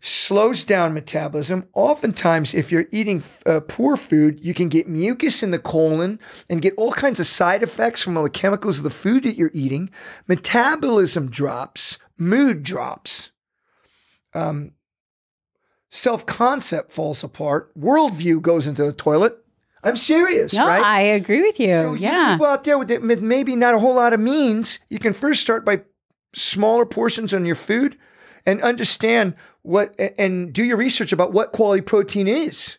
Slows down metabolism. Oftentimes, if you're eating uh, poor food, you can get mucus in the colon and get all kinds of side effects from all the chemicals of the food that you're eating. Metabolism drops, mood drops. Um, self concept falls apart, worldview goes into the toilet. I'm serious, no, right? I agree with you. So yeah. You go out there with, with maybe not a whole lot of means. You can first start by smaller portions on your food and understand what and do your research about what quality protein is.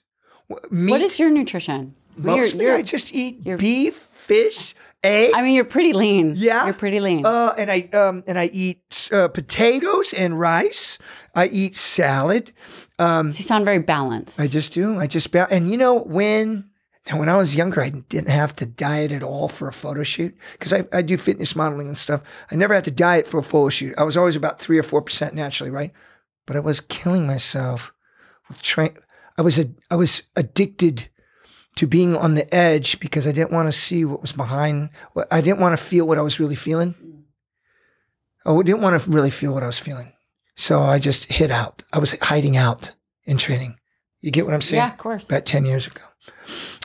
Meat, what is your nutrition? Mostly, you're, you're, I just eat beef, fish, eggs. I mean, you're pretty lean. Yeah, you're pretty lean. Uh, and I um, and I eat uh, potatoes and rice. I eat salad. Um, so you sound very balanced. I just do. I just ba- and you know when now when I was younger, I didn't have to diet at all for a photo shoot because I, I do fitness modeling and stuff. I never had to diet for a photo shoot. I was always about three or four percent naturally, right? But I was killing myself with train. I was a I was addicted to being on the edge because I didn't want to see what was behind. I didn't want to feel what I was really feeling. Oh, I didn't want to really feel what I was feeling. So I just hid out. I was hiding out in training. You get what I'm saying? Yeah, of course. About 10 years ago.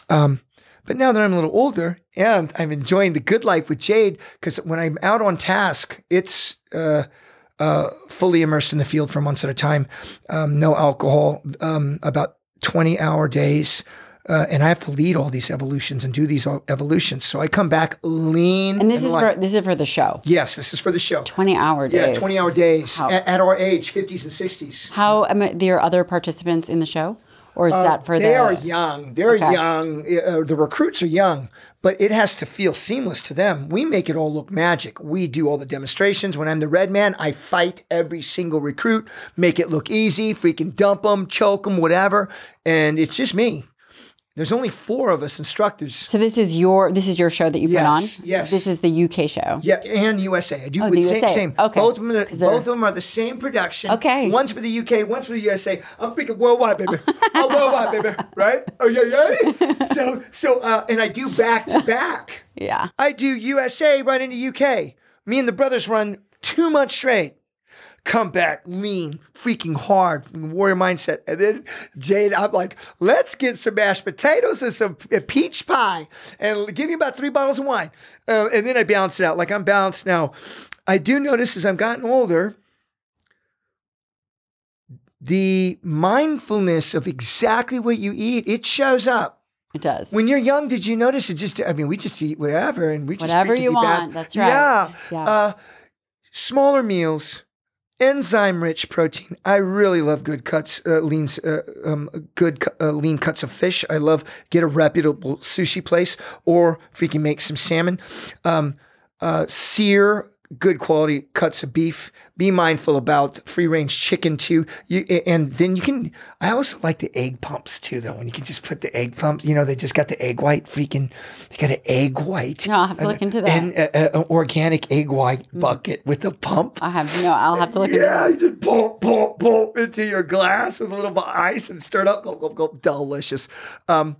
Um, but now that I'm a little older and I'm enjoying the good life with Jade, because when I'm out on task, it's uh, uh, fully immersed in the field for months at a time. Um, no alcohol, um, about 20 hour days. Uh, and I have to lead all these evolutions and do these evolutions. So I come back lean. And this and is for this is for the show. Yes, this is for the show. Twenty hour days. Yeah, twenty hour days at, at, our age, fifties and sixties. How um, there are other participants in the show, or is uh, that for they the? are young. They're okay. young. Uh, the recruits are young, but it has to feel seamless to them. We make it all look magic. We do all the demonstrations. When I'm the red man, I fight every single recruit, make it look easy, freaking dump them, choke them, whatever, and it's just me. There's only four of us instructors. So this is your this is your show that you yes, put on. Yes. This is the UK show. Yeah, and USA. I do oh, the same, USA. same. Okay. Both of them. Are, both of them are the same production. Okay. One's for the UK. One's for the USA. I'm freaking worldwide, baby. I'm worldwide, baby. Right? Oh yeah, yeah. So so uh, and I do back to back. Yeah. I do USA run into UK. Me and the brothers run two months straight come back lean, freaking hard, warrior mindset. And then Jade, I'm like, let's get some mashed potatoes and some peach pie and give me about three bottles of wine. Uh, and then I balance it out. Like I'm balanced now. I do notice as I'm gotten older, the mindfulness of exactly what you eat, it shows up. It does. When you're young, did you notice it just, I mean, we just eat whatever and we just whatever you want. Bad. That's right. Yeah. yeah. Uh, smaller meals, enzyme rich protein. I really love good cuts, uh, leans, uh, um, good uh, lean cuts of fish. I love get a reputable sushi place or freaking make some salmon. Um, uh, sear good quality cuts of beef. Be mindful about free range chicken too. You, and then you can. I also like the egg pumps too, though. When you can just put the egg pumps. You know, they just got the egg white. Freaking, they got an egg white. No, I'll have to look into that. And an organic egg white mm. bucket with a pump. I have no. I'll have to look yeah, into that. you just pump, pump, pump into your glass with a little bit of ice and stir it up. Go, go, go. Delicious. Um,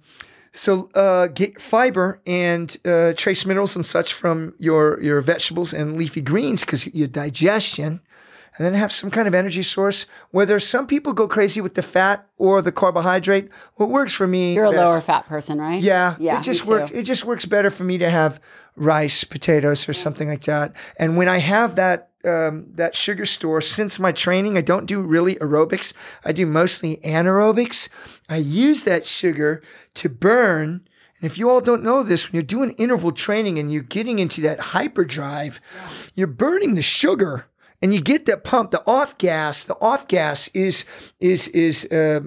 So uh, get fiber and uh, trace minerals and such from your your vegetables and leafy greens because your digestion, and then have some kind of energy source. Whether some people go crazy with the fat or the carbohydrate, what works for me. You're a best- lower fat person, right? Yeah, Yeah, It just works. It just works better for me to have rice, potatoes, or something like that. And when I have that um, that sugar store, since my training, I don't do really aerobics. I do mostly anaerobics. I use that sugar to burn. And if you all don't know this, when you're doing interval training and you're getting into that hyperdrive, you're burning the sugar. And you get that pump, the off gas. The off gas is is is uh,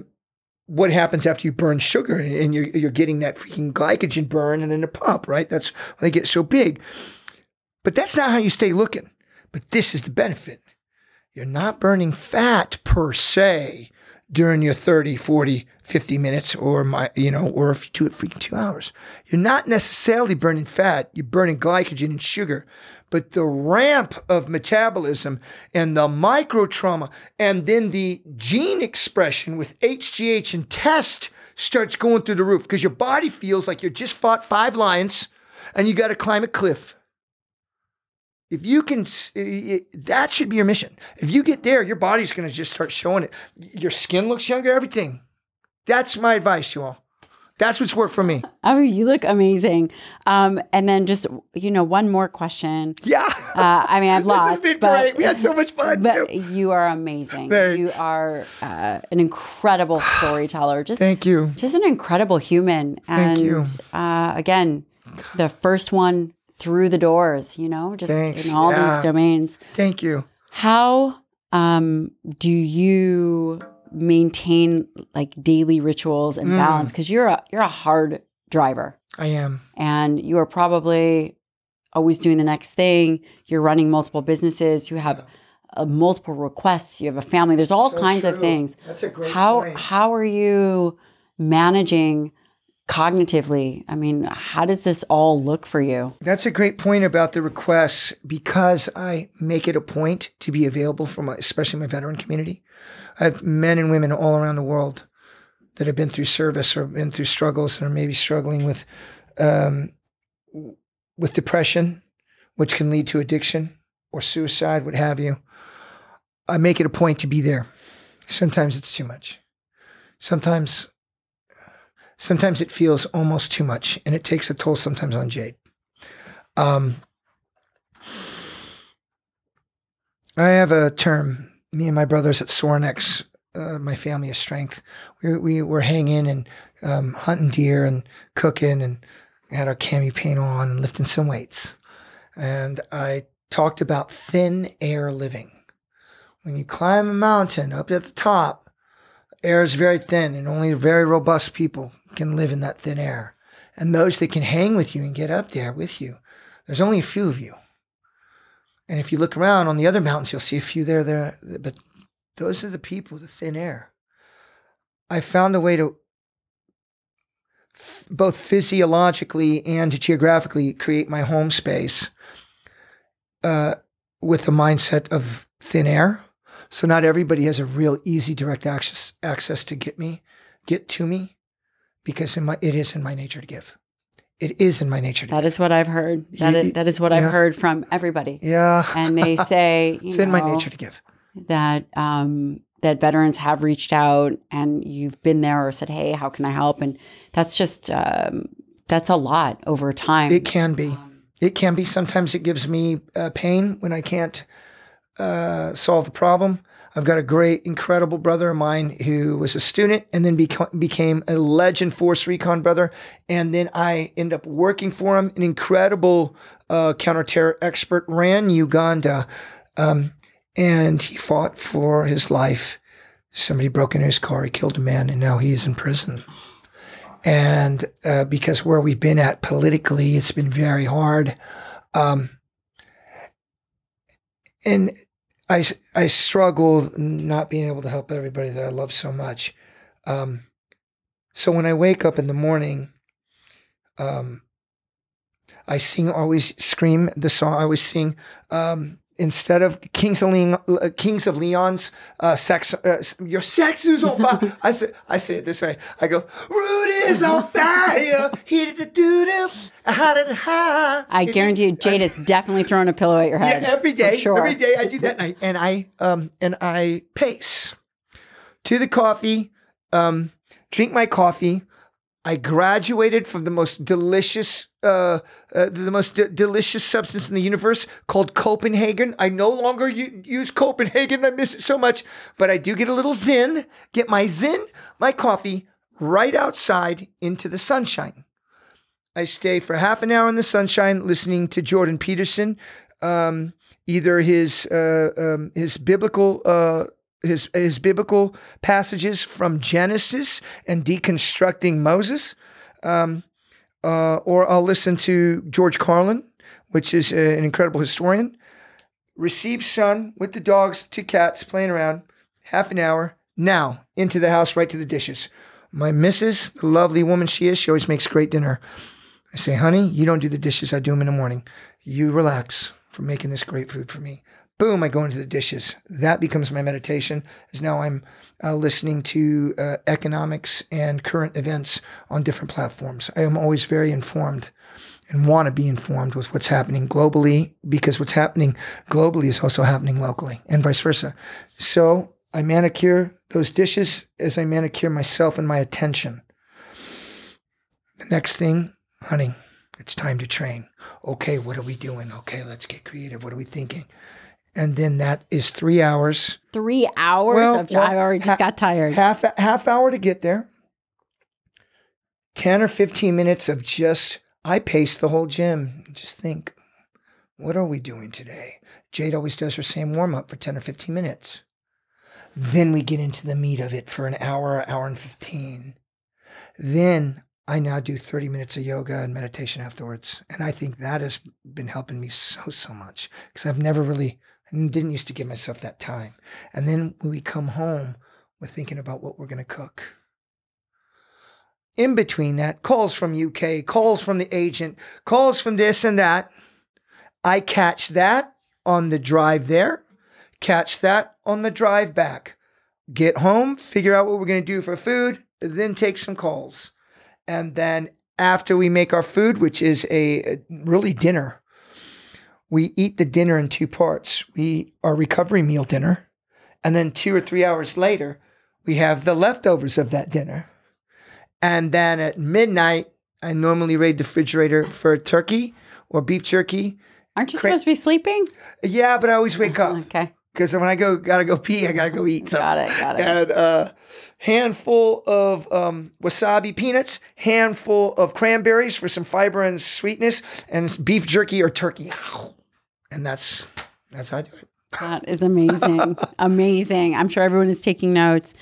what happens after you burn sugar and you're, you're getting that freaking glycogen burn and then the pump, right? That's when they get so big. But that's not how you stay looking. But this is the benefit. You're not burning fat per se during your 30, 40, 50 minutes or my, you know, or if you do it for two hours. You're not necessarily burning fat. You're burning glycogen and sugar. But the ramp of metabolism and the micro trauma and then the gene expression with HGH and test starts going through the roof because your body feels like you just fought five lions and you got to climb a cliff. If you can, s- i- i- that should be your mission. If you get there, your body's going to just start showing it. Your skin looks younger, everything. That's my advice, you all. That's what's worked for me. Oh, you look amazing. Um, and then just you know, one more question. Yeah. Uh, I mean, I've this has lost, been but great. We had so much fun. but too. you are amazing. Thanks. You are uh, an incredible storyteller. Just Thank you. just an incredible human. And Thank you. Uh, again, the first one through the doors. You know, just Thanks. in all Yeah. these domains. Thank you. How um, do you maintain like daily rituals and Mm. balance? Because you're a you're a hard driver, I am. and you are probably always doing the next thing. You're running multiple businesses. You have uh, multiple requests. You have a family. There's all So kinds of things. That's a great How point. how are you managing cognitively? I mean, how does this all look for you? That's a great point about the requests because I make it a point to be available for my, especially my veteran community. I have men and women all around the world that have been through service or been through struggles and are maybe struggling with, um, with depression, which can lead to addiction or suicide, what have you. I make it a point to be there. Sometimes it's too much. Sometimes sometimes it feels almost too much and it takes a toll sometimes on Jade. Um, I have a term, me and my brothers at Sornex, uh, my family of strength. We, we were hanging and um, hunting deer and cooking and had our cami paint on and lifting some weights. And I talked about thin air living. When you climb a mountain up at the top, air is very thin and only very robust people can live in that thin air. And those that can hang with you and get up there with you, there's only a few of you. And if you look around on the other mountains, you'll see a few there, there, but those are the people, the thin air. I found a way to f- both physiologically and geographically create my home space uh, with the mindset of thin air. So not everybody has a real easy direct access access to get me, get to me, because in my it is in my nature to give. It is in my nature to give. That is what I've heard. That Ye- is, that is what yeah. I've heard from everybody. Yeah. And they say, you it's know, in my nature to give. that um, that veterans have reached out and you've been there or said, "Hey, how can I help?" And that's just um, that's a lot over time. It can be. It can be. Sometimes it gives me uh, pain when I can't uh, solve the problem. I've got a great, incredible brother of mine who was a student and then beco- became a legend force recon brother. And then I end up working for him. An incredible uh, counterterror expert ran Uganda, um, and he fought for his life. Somebody broke into his car. He killed a man, and now he is in prison. And uh, because where we've been at politically, it's been very hard. Um, and I, I struggle not being able to help everybody that I love so much. Um, so when I wake up in the morning, um, I sing, always scream the song. I always sing, um, instead of Kings of Leon, uh, Kings of Leon's uh, sex, uh, your sex is on fire. I say, I say it this way. I go, Rudy's on fire. He did the doo doo. How high? I guarantee you, Jade is definitely throwing a pillow at your head. Yeah, every day. for sure. Every day I do that, and I and I um and I pace to the coffee, um, drink my coffee. I graduated from the most delicious, uh, uh the most de- delicious substance in the universe called Copenhagen. I no longer u- use Copenhagen. I miss it so much, but I do get a little zen. Get my zen, my coffee right outside into the sunshine. I stay for half an hour in the sunshine listening to Jordan Peterson, um, either his uh, um, his biblical uh, his his biblical passages from Genesis and deconstructing Moses, um, uh, or I'll listen to George Carlin, which is a- an incredible historian. Receive sun with the dogs, two cats playing around, half an hour. Now into the house, right to the dishes. My missus, the lovely woman she is, she always makes great dinner. I say, honey, you don't do the dishes. I do them in the morning. You relax for making this great food for me. Boom, I go into the dishes. That becomes my meditation. As now I'm uh, listening to uh, economics and current events on different platforms. I am always very informed and want to be informed with what's happening globally because what's happening globally is also happening locally and vice versa. So I manicure those dishes as I manicure myself and my attention. The next thing, honey, it's time to train. Okay, what are we doing? Okay, let's get creative. What are we thinking? And then that is three hours, Three hours Well, of well, I already just got tired. half half hour to get there. Ten or fifteen minutes of just I pace the whole gym. Just think, what are we doing today? Jade always does her same warm up for ten or fifteen minutes. Then we get into the meat of it for an hour, hour and fifteen. Then I now do 30 minutes of yoga and meditation afterwards. And I think that has been helping me so, so much because I've never really, I didn't used to give myself that time. And then when we come home, we're thinking about what we're going to cook. In between that, calls from UK, calls from the agent, calls from this and that. I catch that on the drive there, catch that on the drive back. Get home, figure out what we're going to do for food, then take some calls. And then after we make our food, which is a, a really dinner, we eat the dinner in two parts. We eat our recovery meal dinner, and then two or three hours later, we have the leftovers of that dinner. And then at midnight, I normally raid the refrigerator for turkey or beef jerky. Aren't you cra- supposed to be sleeping? Yeah, but I always wake up Okay. because when I go, gotta go pee, I gotta go eat something. Got it. Got it. And uh, handful of um, wasabi peanuts, handful of cranberries for some fiber and sweetness, and beef jerky or turkey. And that's that's how I do it. That is amazing. amazing. I'm sure everyone is taking notes.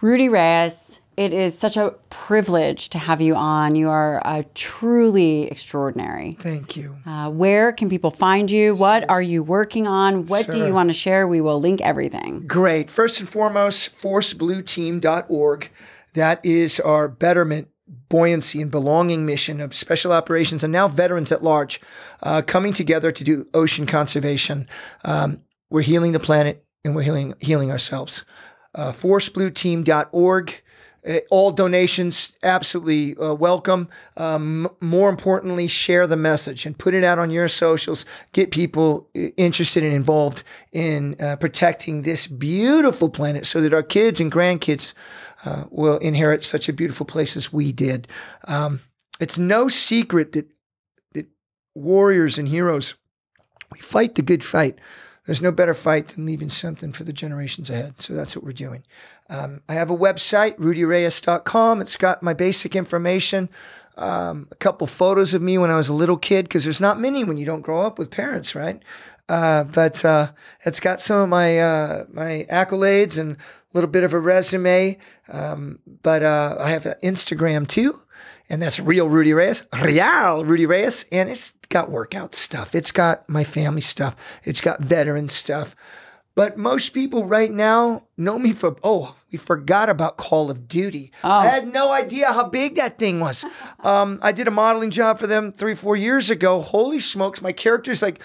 Rudy Reyes, it is such a privilege to have you on. You are uh, truly extraordinary. Thank you. Uh, where can people find you? What are you working on? What do you want to share? We will link everything. Great. First and foremost, forceblueteam.org. That is our betterment, buoyancy, and belonging mission of special operations and now veterans at large uh, coming together to do ocean conservation. Um, we're healing the planet and we're healing, healing ourselves. Uh, forceblueteam.org. Uh, all donations absolutely uh, welcome. Um, more importantly, share the message and put it out on your socials. Get people uh, interested and involved in uh, protecting this beautiful planet so that our kids and grandkids uh, will inherit such a beautiful place as we did. Um, it's no secret that that warriors and heroes we fight the good fight. There's no better fight than leaving something for the generations ahead. So that's what we're doing. Um, I have a website, rudyreyes.com. It's got my basic information, um, a couple photos of me when I was a little kid, because there's not many when you don't grow up with parents, right? Uh, but uh, it's got some of my uh, my accolades and a little bit of a resume. Um, but uh, I have an Instagram too and that's real Rudy Reyes, real Rudy Reyes, and it's got workout stuff. It's got my family stuff. It's got veteran stuff. But most people right now know me for oh, we forgot about Call of Duty. I had no idea how big that thing was. Um, I did a modeling job for them three, four years ago. Holy smokes, my character's like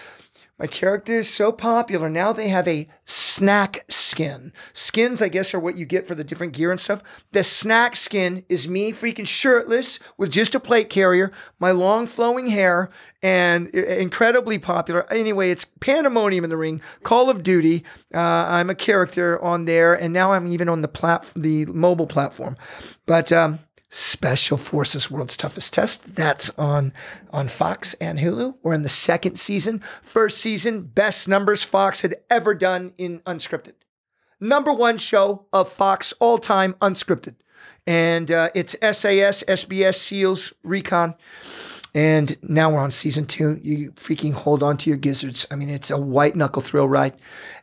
My character is so popular. Now they have a snack skin. Skins, I guess, are what you get for the different gear and stuff. The snack skin is me freaking shirtless with just a plate carrier, my long flowing hair, and incredibly popular. Anyway, it's pandemonium in the ring. Call of Duty. Uh, I'm a character on there, and now I'm even on the plat- the mobile platform. But um, Special Forces World's Toughest Test. That's on on Fox and Hulu. We're in the second season. First season, best numbers Fox had ever done in unscripted. Number one show of Fox all time unscripted. And uh, it's SAS, SBS, SEALs, Recon. And now we're on season two. You freaking hold on to your gizzards. I mean, it's a white knuckle thrill ride.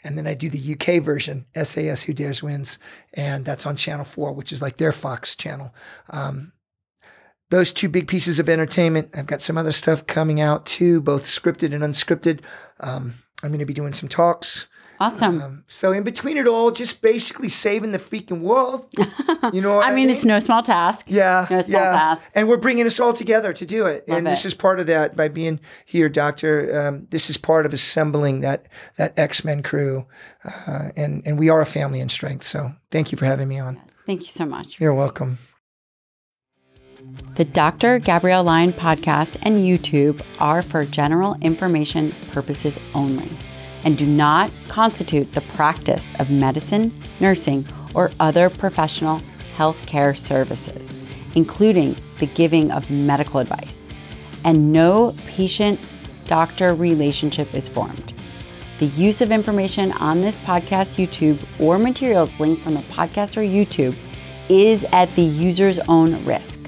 And then I do the UK version, SAS Who Dares Wins. And that's on channel four, which is like their Fox channel. Um, those two big pieces of entertainment. I've got some other stuff coming out too, both scripted and unscripted. Um, I'm going to be doing some talks. Awesome. Um, so in between it all, just basically saving the freaking world. You know, I, mean, mean, it's no small task. Yeah, no small yeah. task. And we're bringing us all together to do it. Love and it. this is part of that by being here, Doctor. Um, this is part of assembling that that X Men crew, uh, and and we are a family in strength. So thank you for having me on. Yes. Thank you so much. You're welcome. The Dr. Gabrielle Lyon podcast and YouTube are for general information purposes only and do not constitute the practice of medicine, nursing, or other professional healthcare services, including the giving of medical advice. And no patient doctor relationship is formed. The use of information on this podcast, YouTube, or materials linked from the podcast or YouTube is at the user's own risk.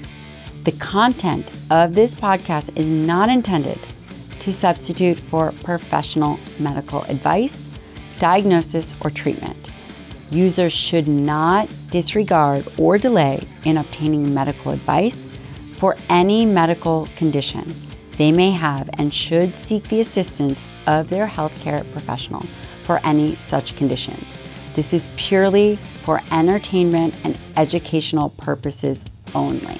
The content of this podcast is not intended to substitute for professional medical advice, diagnosis, or treatment. Users should not disregard or delay in obtaining medical advice for any medical condition they may have and should seek the assistance of their healthcare professional for any such conditions. This is purely for entertainment and educational purposes only.